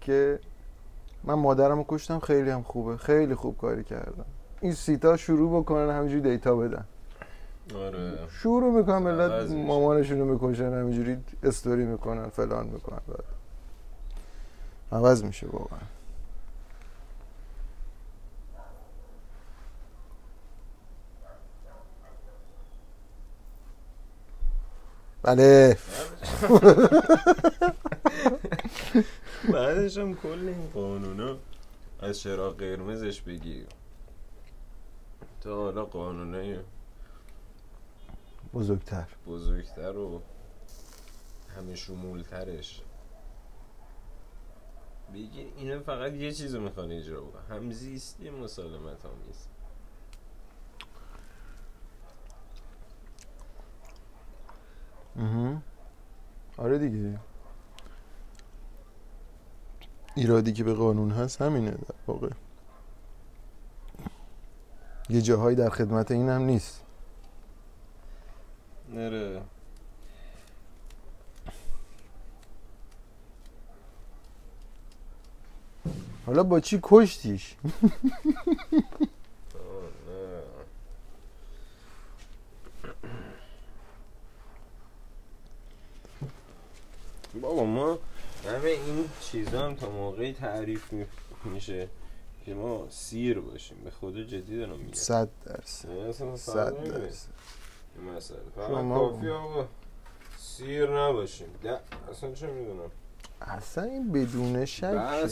که من مادرمو کشتم خیلی هم خوبه. خیلی خوب کاری کردم این سی تا شروع بکنن همینجوری data بدن. آره. شروع می‌کنن ملت. مامانشون رو می‌کشن همینجوری استوری می‌کنن فلان می‌کنن. بعد. عوض میشه واقعا. بله. (laughs) بعدش هم کل این قانونا از چراغ قرمزش بگی تا حالا قانونای بزرگتر. بزرگتر و همه شمولترش. بگی اینا فقط یه چیز رو می‌خوان اجرا بکنن همزیستی مسالمت آمیز آره دیگه. ایرادی که به قانون هست همینه در واقع. یه جاهایی در خدمت این هم نیست. نره. حالا با چی کشتیش؟ (laughs) بابا ما همه این چیزا هم تا موقعی تعریف می- میشه که ما سیر باشیم. به خدا جدی دارم میگم. صد درصد. یعنی صد. درصد. مسئله. فقط کافی آقا سیر نباشیم. ده اصلا چه می‌دونم. اصلا این بدون شک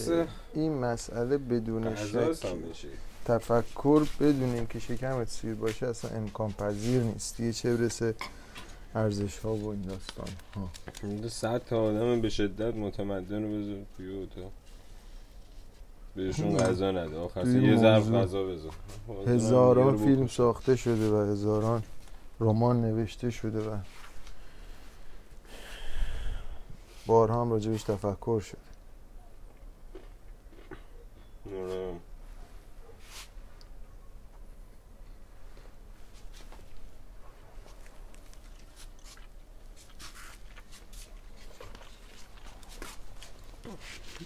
این مسئله بدون شک تفکر بدون اینکه شکمت سیر باشه اصلا امکان پذیر نیست. دیگه چه برسه ارزش ها و این داستان ها این صد تا آدم به شدت متمدن رو بذار توی اتاق. بهشون غذا نده. آخر یه ظرف غذا بذار. هزاران فیلم ساخته شده و هزاران رمان نوشته شده و بارها هم راجبش تفکر شد آره. شده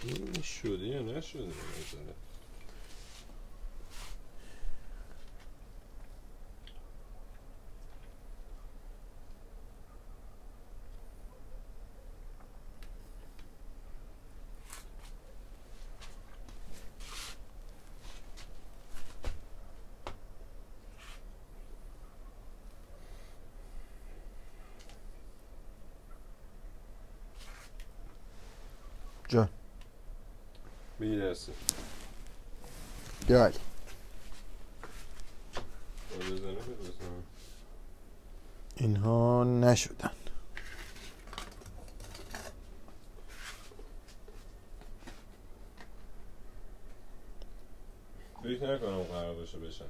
یا نشده به نظره؟ جان بگی دسته گل بزنه بزنه اینها نشدن. فکر نکنم قرار باشه بشن.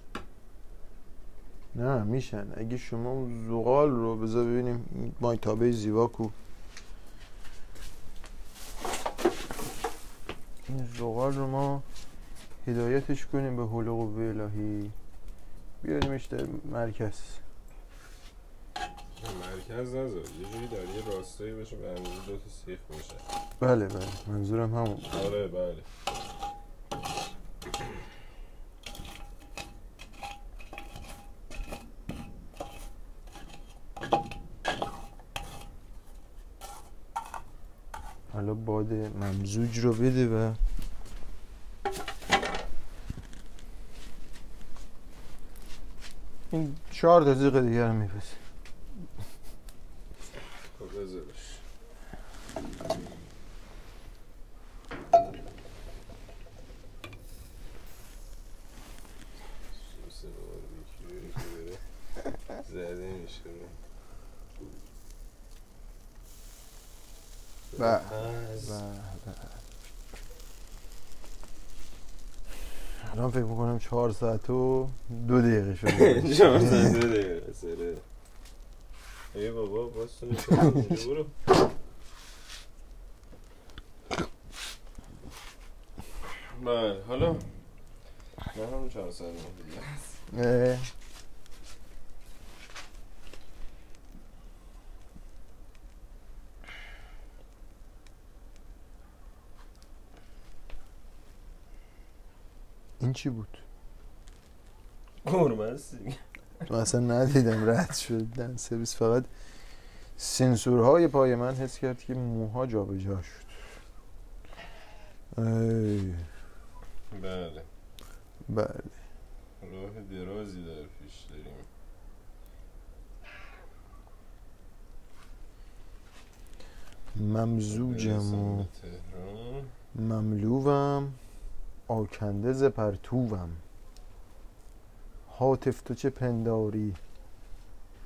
نه میشن. اگه شما زغال رو بذار ببینیم مایتابه زیبا کو این زغال رو ما هدایتش کنیم به حول و قوه الهی. بیاریمش در مرکز. مرکز نذار. یه جوری در یه راستایی باشه به اندازه دو تا سیخ باشه. بله بله. منظورم همون. آره بله. حالا باد ممزوج رو بده و این چهار دقیقه دیگه رو میپسه خب بذارش سوس باربیکیویی که داره زده میشه بله. پس. الان فکر می‌کنم چهار ساعت و دو دقیقه شده (laughs) چهار ساعت دو دقیقه. ای بابا باز برو. بله حالا؟ من هم چهار ساعت دیگه. این چی بود؟ من اصلا ندیدم رد شد دن سرویس فقط سنسورهای پای من حس کرد که موها جابجا شد. ای، بله. بله. راه درازی در پیش داریم. ممزوجم و مملوم آکنده ز پرتوم حاطف تو چه پنداری؟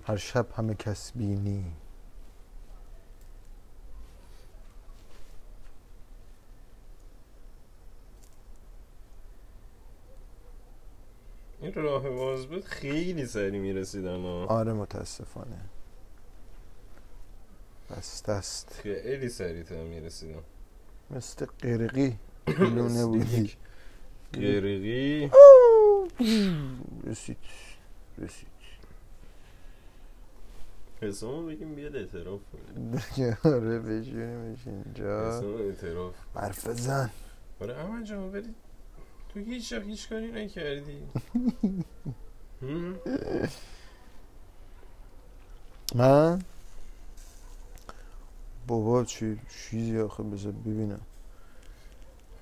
هر شب همه کس بینی. این راه باز بود خیلی سری می‌رسیدن آره متاسفانه. بس دست. خیلی سریع تر می‌رسیدن. مثل قرقی. (coughs) لونه بودی. قرقی. رسید رسید حسامو بگیم بیاد اعتراف کنه آره بشینیمش اینجا. حسام اعتراف حرف زن آره اما جان ولی تو هیچ وقت هیچ کاری نکردی؟ (laughs) من؟ بابا چی چیزی آخه بذار ببینم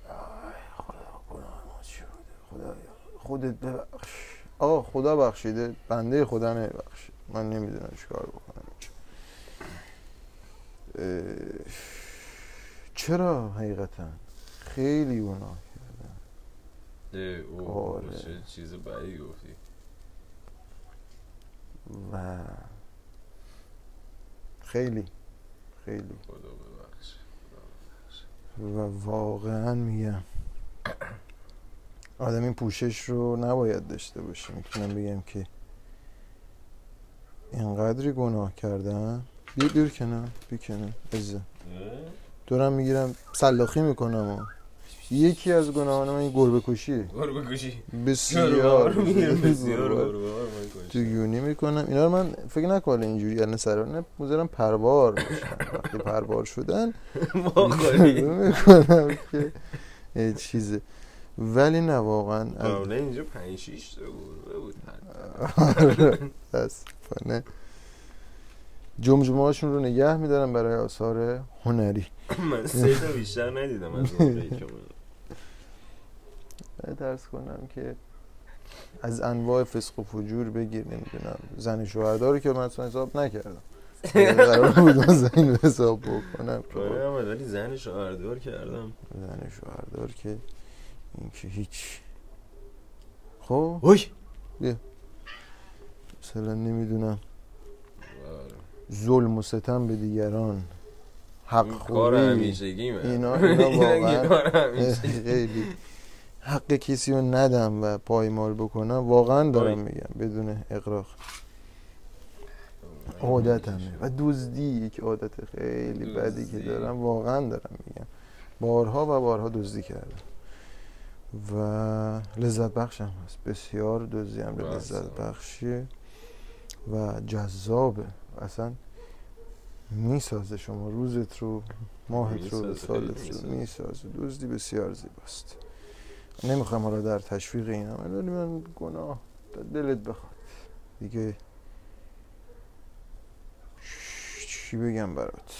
آی خدا گناه ما چی بوده خدا خودت ببخش. آقا خدا بخشیده بنده خدا نبخشید من نمی‌دونم چیکار بکنم. اه، چرا حقیقتا؟ خیلی گناه اه، اوه آره. چیز بدی گفتی؟ و خیلی خیلی. خدا ببخش. و واقعا میگم. آدم این پوشش رو نباید داشته باشه می‌تونم بگم که اینقدری گناه کردم. بیا بیر کنم بیا کنم. عزیزم. دورم می‌گیرم سلاخی می‌کنم و یکی از گناهان من این گربه کشیه برو بکشی بسیار. بسیار گربه. (laughs) تو یونی می‌کنم. اینا رو من فکر نکنم اینجوری. یعنی سر نه می‌ذارم پربار بشن وقتی پربار شدن (laughs) ما می‌کنم که چیزه. ولی نه واقعا. از نه اینجا پنج شیش بود. متاسفانه جمجمه هاشون رو نگه میدارم برای آثار هنری. من سه تا بیشتر ندیدم از اون ترس کنم که از انواع فسق و فجور بگیر نمی‌دونم زن شوهردار که من اصلا حساب نکردم. قرار بود من زن حساب بکنم آره اما ولی زن شوهردار کردم. زن شوهردار که این که هیچ. خب؟ اوی! مثلا نمی‌دونم. ظلم و ستم به دیگران. حق خوری. اینا اینا (laughs) این واقعا (laughs) خیلی. حق کسی رو ندم و پایمال بکنم. واقعا دارم. میگم بدون اقراق. عادتمه. و دزدی یک عادت خیلی بدی که. دارم. واقعا دارم میگم. بارها و بارها دزدی کردم. و لذت بخشم هست. بسیار دزدی هم بله. لذت بخشیه و جذابه. اصلا می‌سازه شما روزت رو ماهت رو سالت رو می‌سازه. دزدی بسیار زیباست. نمی‌خوام حالا در تشویق ولی من گناه. دلت بخواد. دیگه چی بگم برات؟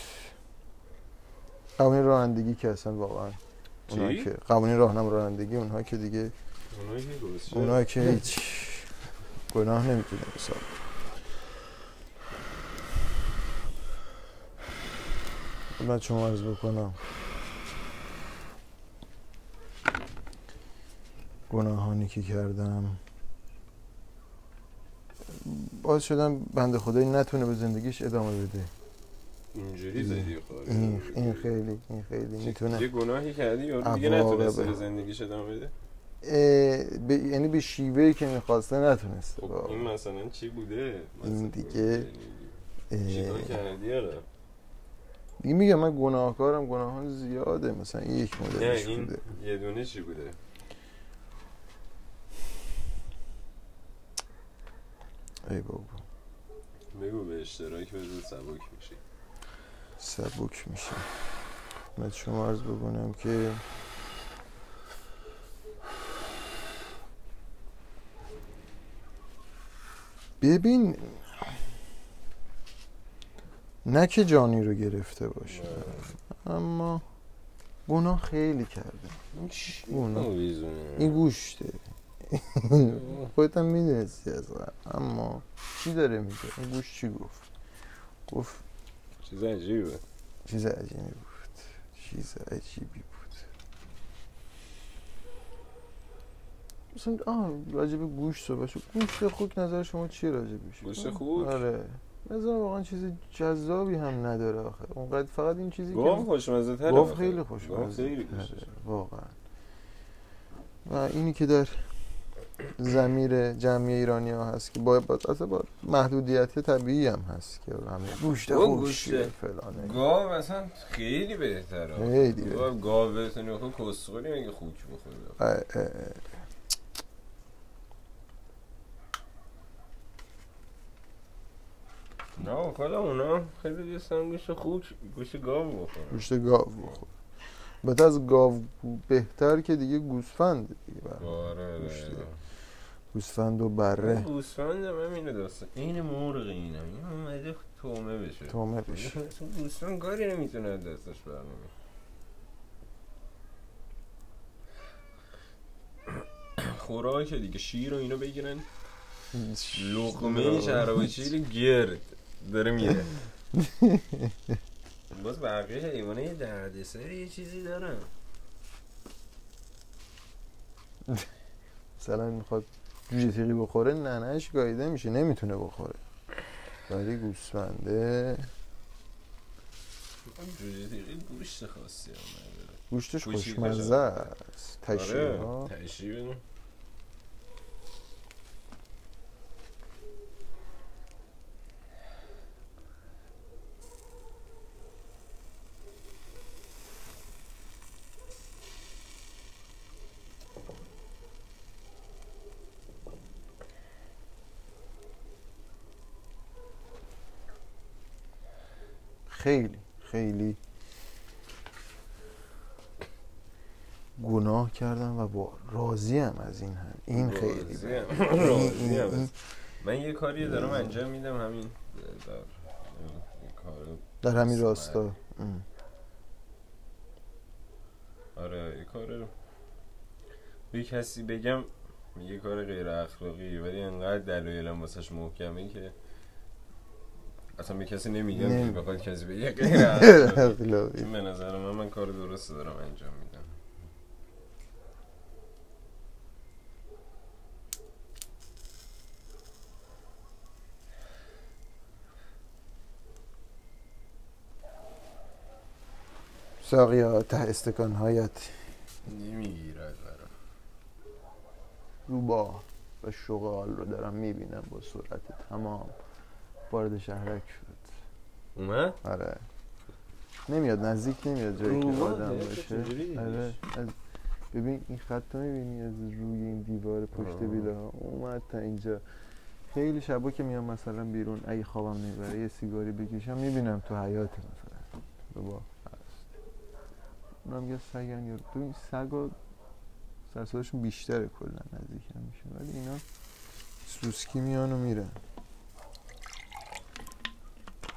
قوانین رانندگی که اصلا واقعا اونها؟ که قوانین راهنما رانندگی اونها که دیگه. اونها که هیچ گناه نمی‌تونه حساب خدمت شما عرض بکنم گناهانی که کردم باعث شدم بنده خدایی نتونه به زندگیش ادامه بده اینجوری زدی این این خیلی این خیلی یه می‌تونه گناهی کردی یا دیگه. نتونسته به زندگیش ادامه بده؟ به- یعنی به شیوهی که می‌خواسته نتونسته. خب این مثلا چی بوده؟ این مثلا دیگه، اه، چیکار کردی آره دیگه میگم من گناهکارم گناهان زیاده. مثلا این یک نه مدلش این بوده. یه دونه چی بوده؟ ای بابا. بگو به اشتراک بذار سبک میشی سبک میشه. خدمت شما عرض بکنم که ببین نه که جانی رو گرفته باشه اما گناه خیلی کرده. گناه. این گوشته. خودت هم می‌دونستی از. اما چی داره میگه؟ این گوش چی گفت؟ گفت چیز عجیبه. چیز عجیبی بود. چیز عجیبی بود. مثلا آه راجب گوشت صحبت شد. گوشت خوک نظر شما چیه راجبش گوشت؟ خوک؟ آره. نظر واقعا چیز جذابی هم نداره آخه. اونقدر فقط این چیزی که خوشمزه تره. خیلی خوشمزه خیلی. واقعا. و اینی که در زمیر جمعی ایرانی ها هست که با, با محدودیت طبیعی هم هست که همه گوشت با خوک گوشت. چیه فلانه. گاو اصلا خیلی بهتره. خیلی گاو گاو بتونی بخوری کسخوری مگه خوک اه. نه خدا اونا خیلی دوستان گوشت خوک گوشت گاو بخورن. گوشت گاو بخور البته از گاو بهتر که دیگه گوسفند دیگه آره گوشت. آره. گوسفند و بره. گوسفند هم اینو داستان این مرغ اینم این اومده تومه بشه. تومه بشه. (laughs) گوسفند کاری نمی‌تونه دستش برنامه. (coughs) خوراک دیگه شیر و اینو بگیرن. لقمه شراب شیر گرد داره میره. (laughs) باز بقیه حیوانه یه دردسر یه چیزی دارن. مثلا می‌خواد جوجه تیغی بخوره ننهش گاییده میشه نمی‌تونه بخوره. ولی گوسفنده. جوجه تیغی گوشت خاصی هم نداره. گوشتش خوشمزه است. تشریه خیلی خیلی گناه کردم و با راضی هم از این هم این خیلی (laughs) راضیم. راضیم. من یه کاری دارم انجام میدم همین در در همین راستا. آره یه کار رو به کسی بگم یه کار غیر اخلاقی ولی انقدر دلایلم واسش محکمه که اصلا به کسی نمیگم نمی- که بخواد کسی بگه. (laughs) به نظر من من کار درست دارم انجام میدم. ساقیا ته استکان هایت نمی‌گیرد برا روباه و شغال رو دارم می‌بینم با سرعت تمام. وارد شهرک شد. اومد؟ آره. نمیاد نزدیک نمیاد جایی که؟ آدم باشه؟ آره. از ببین این خط رو می‌بینی؟ از روی این دیوار پشت. بیله ها اومد تا اینجا. خیلی شبا که میام مثلا بیرون اگه خوابم نمی‌بره یه سیگاری بکشم می‌بینم تو حیات مثلا. هست. اونم یه سگن یا تو این سگا سرسادشون بیشتره کلا نزدیک هم میشه. ولی اینا سوسکی میان و میرن بابا داره این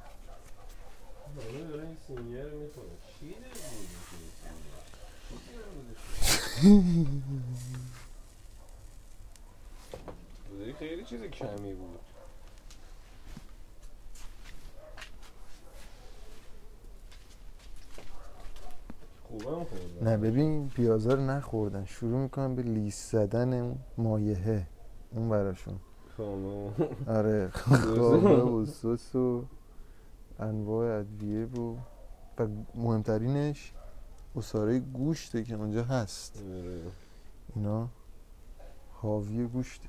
سینیه رو می‌خوره چی نبودی که این سینیه؟ چیزی نبودش. بودی خیلی چیز کمی بود. خوبم نه ببین پیازا رو نخوردن. شروع می‌کنن به لیس زدن مایهه اون براشون. آره (laughs) خوابه و سس و انواع ادویه و و مهمترینش اصاره گوشته که اونجا هست. اینا حاوی گوشته.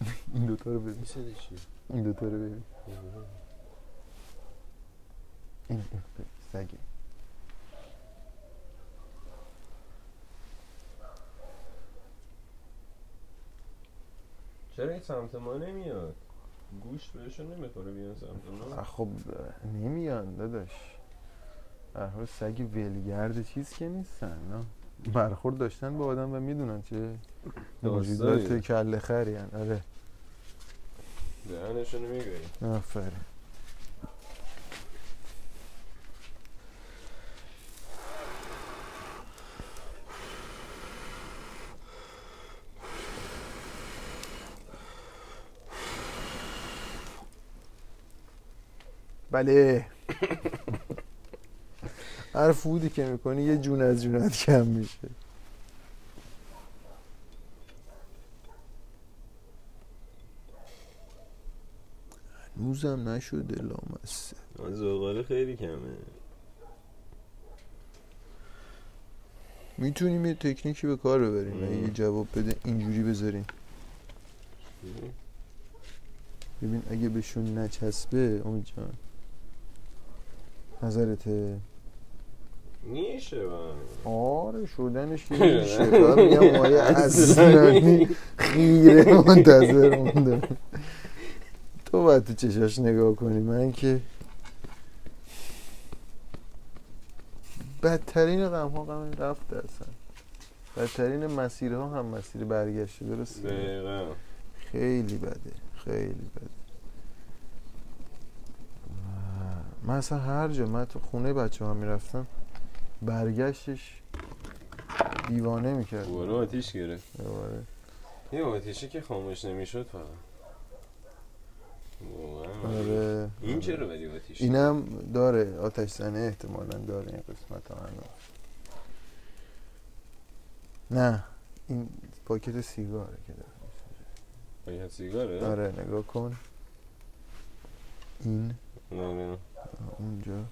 (laughs) این دوتا رو ببین. این دوتا رو ببین. این این سگه. چرا این سمت ما نمیاد؟ گوشت بهشون نمی‌خوره بیان سمت ما آه، خب نمیان داداش. حال سگ ولگرد چیز که نیستن نه؟ برخورد داشتن با آدم و می‌دونن چه موجودات. کله خری. آره. دهنشون میگوی آفرین. بله. هر فودی که می‌کنی یه جون از جونت کم میشه. هنوزم نشده لامسته زغاله خیلی کمه. می‌تونیم یه تکنیکی به کار ببریم. اگه یه جواب بده اینجوری بذاریم. ببین اگه بهشون نچسبه امید جان. نظرته میشه با آره شدنش که میشه. فقط میگم آیه اصلانی (laughs) خیره منتظر مونده تو باید تو چشاش نگاه کنی. من که بدترین غم ها غم رفته اصلا. بدترین مسیرها هم مسیر برگشته درسته؟ دقیقا. خیلی بده خیلی بده و من اصلا هر جا من تو خونه بچه ها می‌رفتم برگشتش دیوانه می‌کرد. برو آتیش گرفت. یه آتیشی که خاموش نمی‌شد فقط. آره. این چرا ولی آتیش؟ اینم داره آتش زنه احتمالا داره این قسمت هم. نه این پاکت سیگاره که داره. باید سیگاره؟ آره نگاه کن. این. آره اونجا.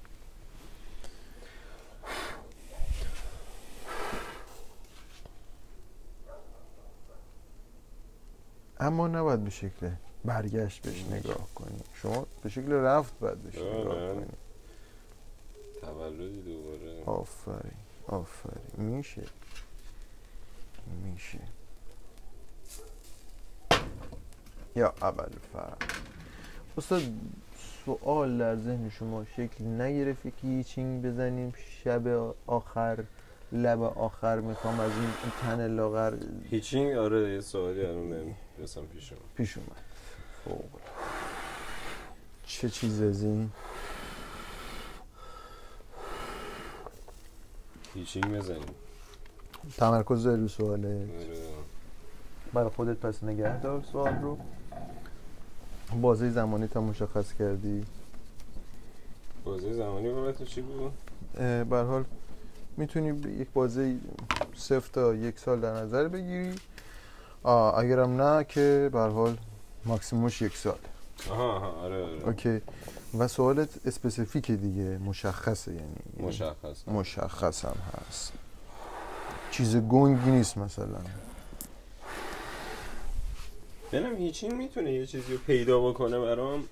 اما نباید به شکل برگشت بهش نگاه کنی. شما به شکل رفت باید بهش نگاه. کنی. تولدی دوباره. آفرین آفرین. میشه. میشه. یا اول فرق استاد سوال در ذهن شما شکل نگرفت که چینگ بزنیم شب آخر لب آخر می‌خوام از این تن لاغر هیچینگ آره یه سوالی الان رسم پیش من پیش اومد. فوق. چه چیز از این؟ هیچینگ بزنیم. تمرکز داری رو سواله آره. برای خودت پس نگه دار سوال رو. بازه زمانی تا مشخص کردی؟ بازه زمانی بابت چی بود؟ به حال می‌تونی یک بازه صفر تا یک سال در نظر بگیری. اگرم نه که به حال ماکسیمومش یک سال آها آها آره آره. okay. و سوالت specific دیگه مشخصه یعنی. مشخص. مشخص هم هست. چیز گنگی نیست مثلا. ببینم I Ching می‌تونه یه چیزی رو پیدا بکنه برام.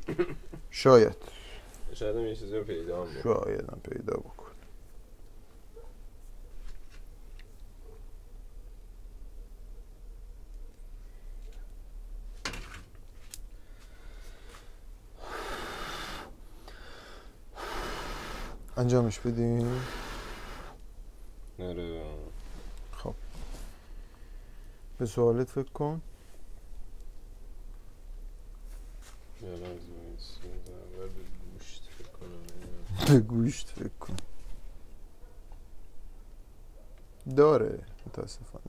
شاید. شاید هم یه چیزی رو پیدا هم بکنه. شاید هم پیدا بکن انجامش بدیم آره. خب. به سوالت فکر کن یه لحظه وایسا. اول به گوشت فکر کن داره متاسفانه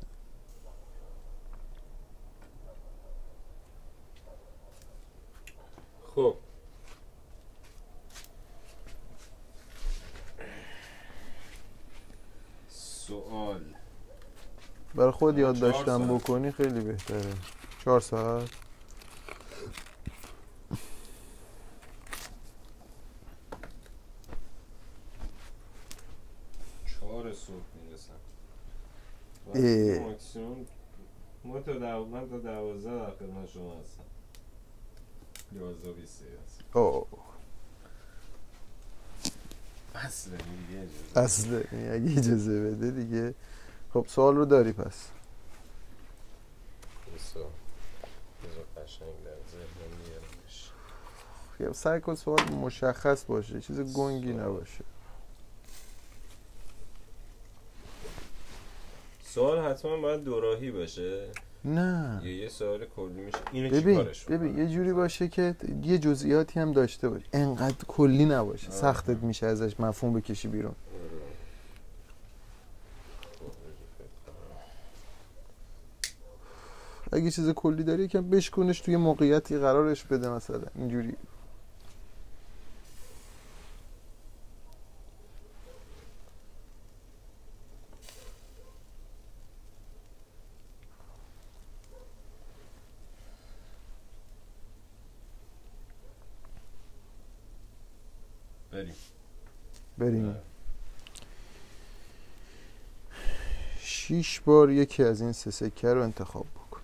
خب. سوال. برای خود یاد ساعت. بکنی خیلی بهتره. چهار ساعت؟ اه. ماکسیموم ما تا دو... من تا دوازده در خدمت شما هستم یازده و اوه اصلا دیگه اجازه. اصله اگه اجازه بده دیگه خب سوال رو داری پس سعی کن سوال مشخص باشه چیز گنگی. نباشه سوال حتما باید دوراهی باشه. نه. یه سوال کلی میشه. اینو ببین چیکارش ببین یه جوری باشه که یه جزئیاتی هم داشته باشه انقدر کلی نباشه. آه. سختت میشه ازش مفهوم بکشی بیرون. اگه چیز کلی داری یکم بشکنش توی موقعیتی قرارش بده مثلا. اینجوری بریم بریم شیش بار یکی از این سه سکه رو انتخاب بکن.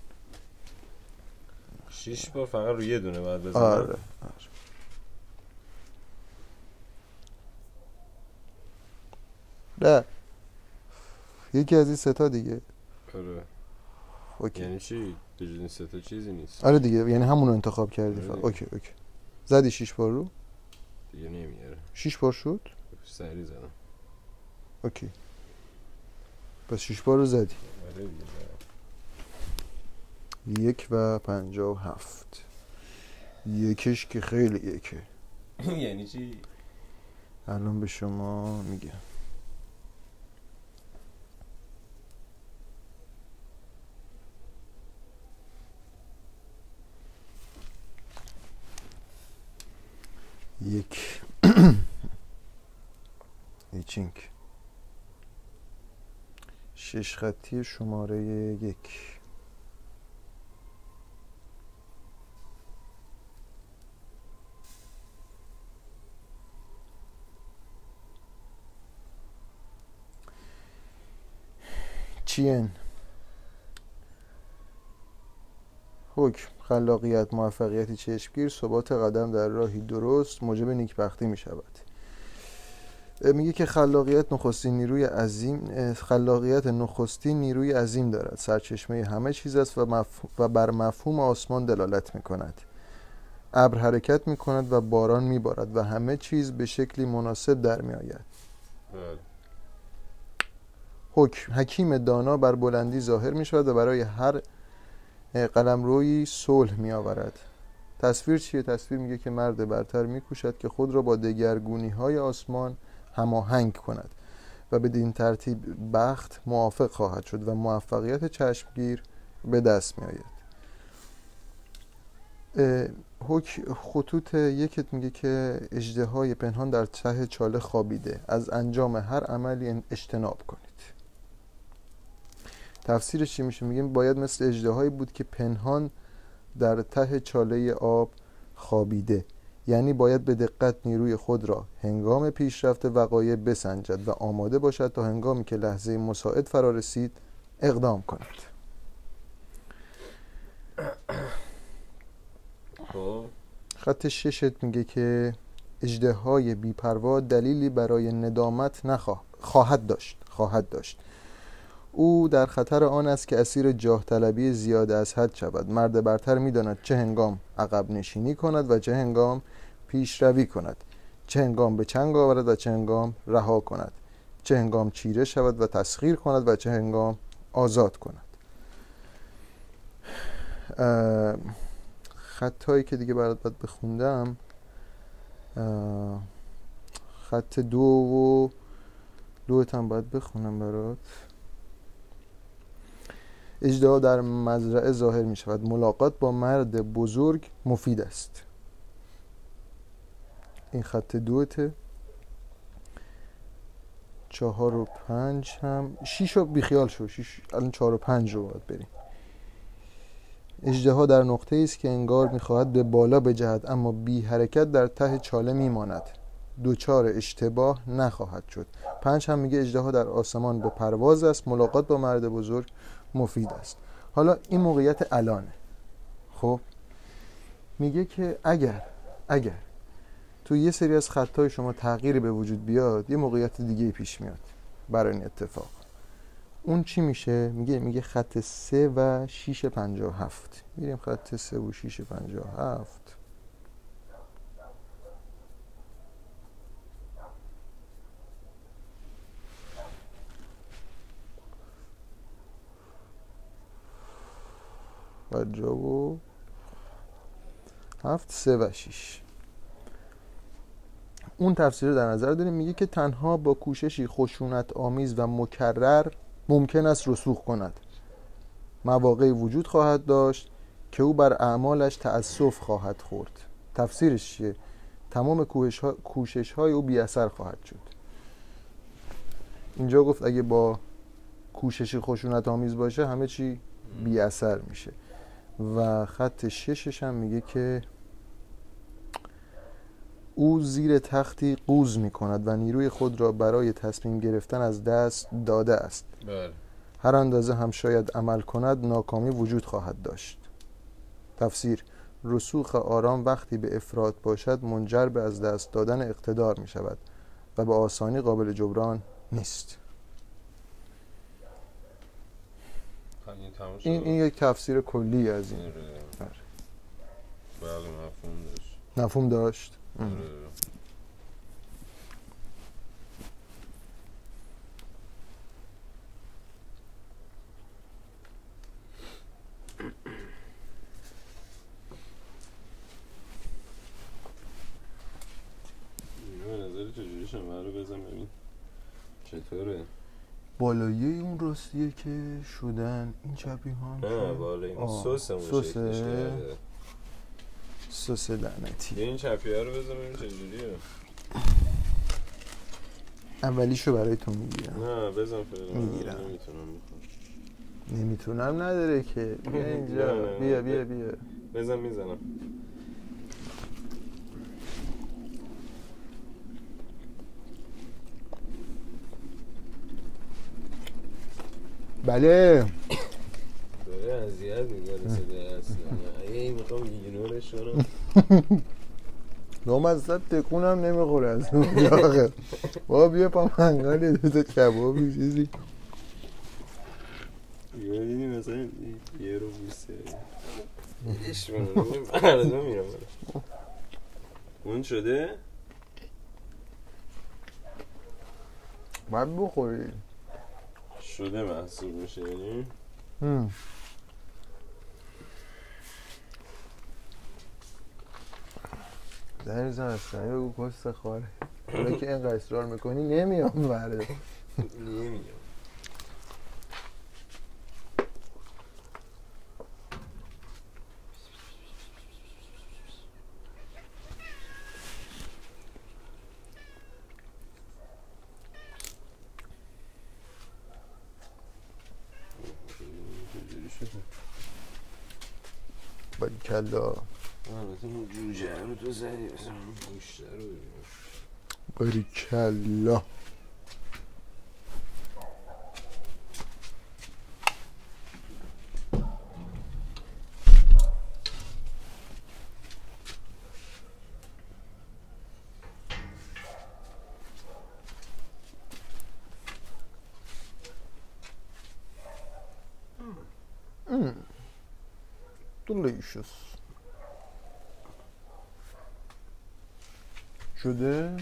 شیش بار فقط روی یه دونه باید بزنم آره آره. نه. یکی از این سه تا دیگه. آره okay. یعنی چی؟ بجز این سه تا چیزی نیست. آره دیگه یعنی همون رو انتخاب کردی. آره. فقط. okay okay. زدی شیش بار رو؟ دیگه نمیاره. شیش بار شد؟ سری زدم. اوکی. پس شیش بار رو زدی. آره یک و پنجاه و هفت. یکش که خیلی یکه. (clears throat) یعنی چی؟ الان به شما میگم. یک. (clears throat) ایچینک شش خطی شماره یک. چین. حکم. خلاقیت موفقیتی چشمگیر ثبات قدم در راهی درست موجب نیکبختی می شود میگه که خلاقیت نخستین نیروی عظیم خلاقیت نخستین نیروی عظیم دارد سرچشمه همه چیز است و, مف... و بر مفهوم آسمان دلالت می کند ابر حرکت می کند و باران می بارد و همه چیز به شکلی مناسب در می آید بله. حکم حکیم دانا بر بلندی ظاهر می شود و برای هر قلمرویی صلح می آورد تصویر چیه؟ تصویر میگه که مرد برتر میکوشد که خود را با دگرگونی های آسمان هماهنگ کند و بدین ترتیب بخت موافق خواهد شد و موفقیت چشمگیر به دست می آید خطوط یکت میگه که اجده پنهان در ته چاله خوابیده. از انجام هر عملی اجتناب کنید. تفسیرش چی میشه؟ میگیم باید مثل اجده بود که پنهان در ته چاله آب خوابیده. یعنی باید به دقت نیروی خود را هنگام پیشرفت وقایع بسنجد و آماده باشد تا هنگامی که لحظه مساعد فرا رسید اقدام کند. خب. خط ششت میگه که اجده های بیپروا دلیلی برای ندامت نخواه خواهد داشت خواهد داشت. او در خطر آن است که اسیر جاه طلبی زیاد از حد شود. مرد برتر می‌داند چه هنگام عقب نشینی کند و چه هنگام پیشروی کند. چه هنگام به چنگ آورد و چه هنگام رها کند. چه هنگام چیره شود و تسخیر کند و چه هنگام آزاد کند. خطایی که دیگه برات باید بخوندم خط دو و دوت هم باید بخونم برات. اجدها در مزرعه ظاهر می شود ملاقات با مرد بزرگ مفید است. این خط دوته. چهار و پنج هم. شیش رو بیخیال شو. شیش الان چهار و پنج رو باید بریم. اجده در نقطه است که انگار می‌خواهد به بالا بجهد اما بی حرکت در ته چاله میماند. دوچار اشتباه نخواهد شد. پنج هم میگه اجده در آسمان به پرواز است ملاقات با مرد بزرگ مفید است. حالا این موقعیت الانه. خب؟ میگه که اگر اگر تو یه سری از خطای شما تغییری به وجود بیاد یه موقعیت دیگه پیش میاد برای این اتفاق. اون چی میشه؟ میگه میگه خط سه و شیش پنجاه هفت. میریم خط سه و شیش پنجاه هفت. پنجاه و هفت سه و شیش. اون تفسیر در نظر داریم میگه که تنها با کوششی خشونت آمیز و مکرر ممکن است رسوخ کند. مواقعی وجود خواهد داشت که او بر اعمالش تأسف خواهد خورد. تفسیرش چیه؟ تمام کوشش های او بی اثر خواهد شد. اینجا گفت اگه با کوششی خشونت آمیز باشه همه چی بی اثر میشه. و خط ششش هم میگه که او زیر تختی قوز می کند و نیروی خود را برای تصمیم گرفتن از دست داده است. بله. هر اندازه هم شاید عمل کند ناکامی وجود خواهد داشت. تفسیر رسوخ آرام وقتی به افراد باشد منجر به از دست دادن اقتدار می شود و به آسانی قابل جبران نیست. این این, یک تفسیر کلی از این. آره. بله مفهوم داشت. مفهوم داشت؟ اینا به نظر چجوری شما رو بزن ببین. چطوره؟ بالایی اون راستیه که شدن این چپی ها هم نه بالا این سسه. سس لعنتی. این چپی ها رو بزن ببین چجوریه؟ اولیشو برای تو می‌گیرم. نه بزن فعلا. می‌گیرم. نمی‌تونم می‌خوام نمی‌تونم نداره که. بیا (laughs) اینجا. بیا. بیا بیا. بزن می‌زنم. بله. داره اذیت می‌کنه صدای اصلا ای می‌خوام ایگنورش کنم. نامزد تکونم نمی‌خوره از اون بابا بیا پا منگل کبابی چیزی. یا دیدی مثلا یه رو بیسته ایش فردا میرم. اون شده؟ باید بخوری. شده محصول میشه یعنی؟ هم. در زمستانی بگو کست خاره حالا که اینقدر اصرار می‌کنی نمیام برده؟ باید کلا جوجه رو تو زدی مثلا اون گوشته رو ببین باری کلا Mm. Delicious. شده؟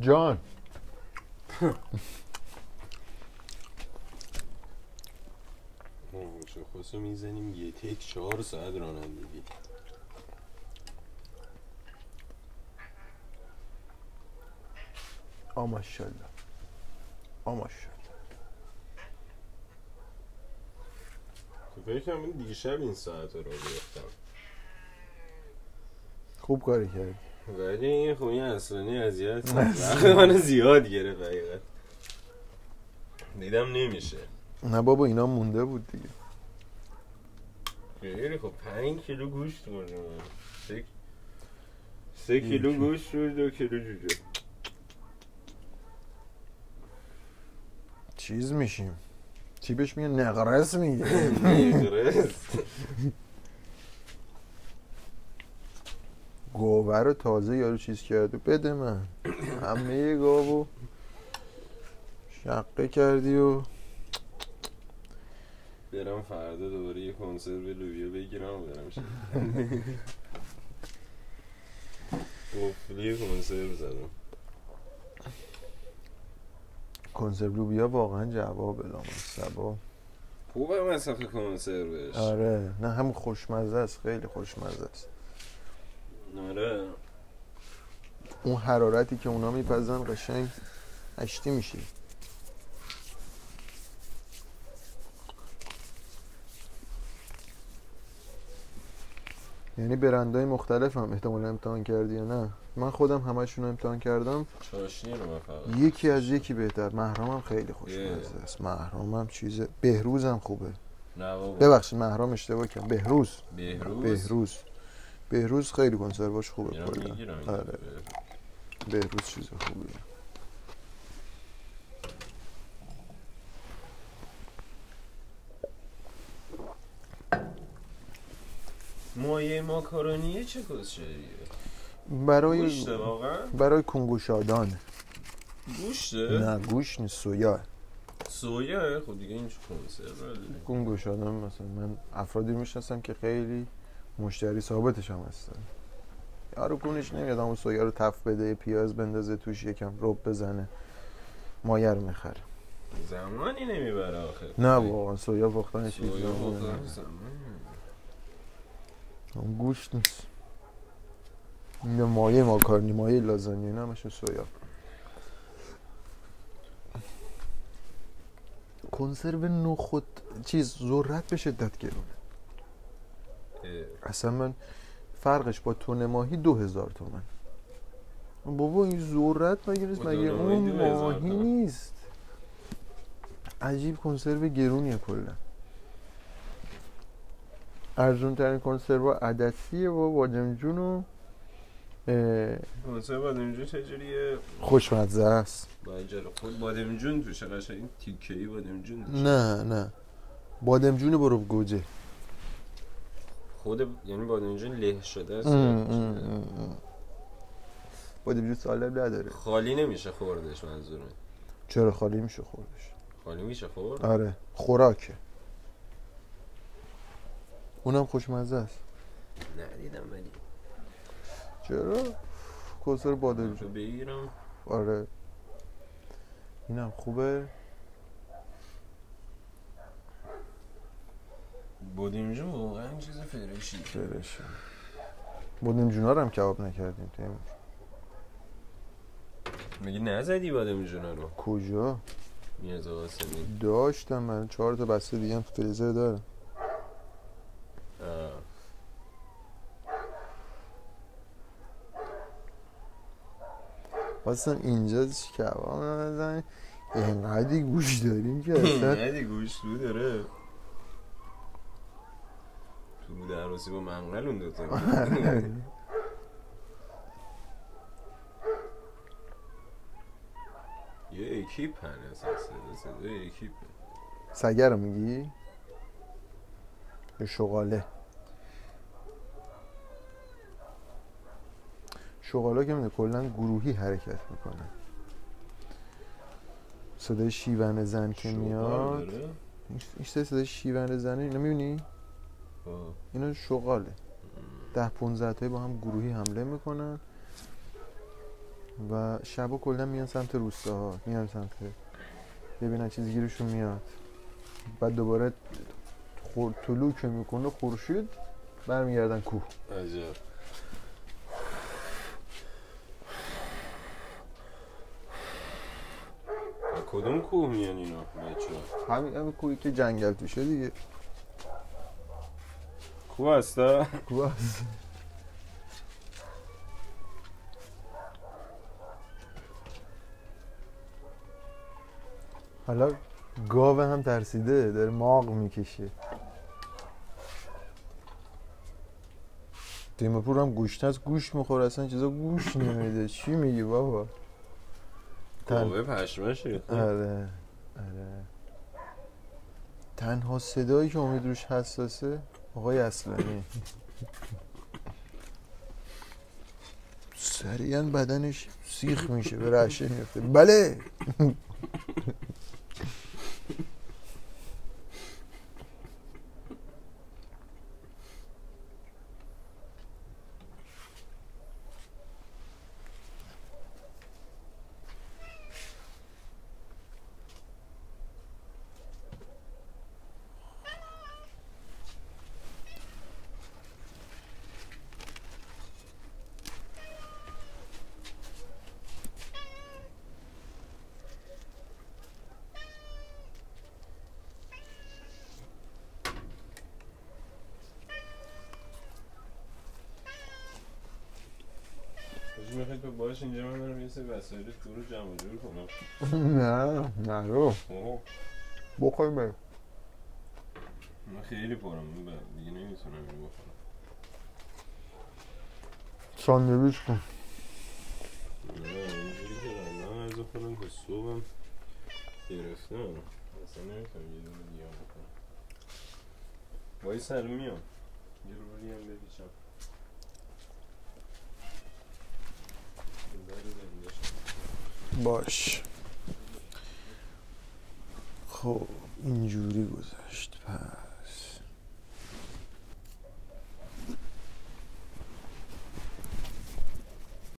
جان شاخص رو می‌زنیم یه تک چهار ساعت رانندگی آ ماشاءالله. آ ماشاءالله. تو فکر کنم دیشب این ساعت رو گرفتم. خوب کاری کردی. ولی این خب این اصلانی اذیت وقت (laughs) من زیاد گرفت حقیقت. دیدم نمیشه. نه بابا اینا مونده بود دیگه. خیلی خب پنج کیلو گوشت خوردم سه سه کیلو گوشت بود دو کیلو جوجه. چیز میشیم. چی بهش میگه نقرس میگه. (laughs) نیگرست گوبر رو تازه یارو چیز کرده بده من. همه گاوو شقه کردی و برم فردا دوباره یه کنسرو لوبیا بگیرم و برم قفلی کنسرو زدم. کنسرو لوبیا واقعا جواب لام سبا خوبه مصرف کنسروش آره. نه هم خوشمزه است. خیلی خوشمزه است. آره. اون حرارتی که اونا میپزن قشنگ اشتی میشه. یعنی برندهای مختلف هم احتمال امتحان کردی یا نه؟ من خودم همشون رو امتحان کردم. چاشنی رو فقط یکی از یکی بهتر. محرامم خیلی خوشمزه است. محرامم چیز بهروزم خوبه. نه بابا. ببخشید محرام اشتباه کردم. بهروز. بهروز؟ بهروز. بهروز خیلی کنسرواش خوبه. کلا. آره. بهروز چیز خوبیه. مایه ماکارونیه چه کسشریه برای واقعا؟ برای کنگوشادان. گوشته؟ نه گوش نیست سویا. سویا؟ خب دیگه این چه کنسرو کنگوشادان مثلا من افرادی می‌شناسم که خیلی مشتری ثابتش هم هستن. یارو کونش نمیاد همون سویا رو تف بده پیاز بندازه توش یکم رب بزنه. مایه رو می‌خره. زمانی نمی‌بره آخه. نه واقعا سویا پختن چیز سویا اون گوشت نیست. این یه مایه ماکارنی مایه لازانیا اینا همشون سویا. کنسرو نخود چیز ذرت به شدت گرونه اصلا من فرقش با تون ماهی دو هزار تومن. بابا این ذرت مگه نیست؟ مگه اون 2000 ماهی. نیست؟ عجیب کنسرو گرونیه کلا. ارزون ترین کنسرو عدسیه و بادمجون و کنسرو بادمجون چجوریه خوشمزه است. با اینجا خود بادمجون توشه قشنگ؟ این تیکه‌ای بادمجون. نه نه. بادمجون برو گوجه. خود یعنی بادمجون له شده است. بادمجون سالم نداره. خالی نمیشه خوردش منظورم. چرا خالی میشه خوردش؟ خالی میشه خورد؟ آره. خوراکه. اونم خوشمزه است. ندیدم ولی. چرا؟ کنسر بادمجون تو بگیرم. آره. اینم خوبه. بادمجون واقعا چیز فرشی. فرش بادمجونا رو هم کباب نکردیم تیمور میگی نزدی بادمجون رو؟ کجا؟ میرزا قاسمی. داشتم من. چهار تا بسته دیگه هم فریزر دارم آه. اصلا اینجا کباب نمیدن اینقدی گوش داریم که (clears throat) اصلا ندی گوش تو داره. تو بود عروسی با منقل اون دوتا یه اکیپ هن اصلا صدا صدا اکیپ سگه رو میگی؟ یا شغاله. شغاله که میده کلا گروهی حرکت می‌کنه. صدای شیون زن که میاد. این این صدای شیون زنه اینو می‌بینی؟ اینا شغاله. ده 15 تایی با هم گروهی حمله می‌کنن و شبا کلا میان سمت روستاها میان سمت ببینن چیزی گیرشون میاد. بعد دوباره خور... طلوع که می‌کنه خورشید برمیگردن کوه. عجب. کدوم کوه میان اینا بچه همین همین کوهی که جنگل توشه دیگه. کوه هستا کوه هست. حالا گاو هم ترسیده داره ماغ می‌کشه. تیمپور هم گوشت از گوش می‌خوره اصلا چیزا گوش نمیده. چی میگی بابا؟ تن... گاوه پشمش ریخته. آره آره. تنها صدایی که امید روش حساسه آقای اصلانی. سریعا بدنش سیخ میشه به رعشه میفته بله حاجی می‌خواید تو باش اینجا من برم یه سری وسایل رو جمع جور کنم. نه نرو اوه. بخوریم بریم. من خیلی ب- دیگه نمی‌تونم اینو بخورم. ساندویچ کن. نه اینجوری که رندم از خودم تا صبحم گرفتم. اصلا نمی‌تونم یه دونه دیگه هم بکنم وای سر میام. یه روری هم بپیچم. باش. خب اینجوری گذشت. پس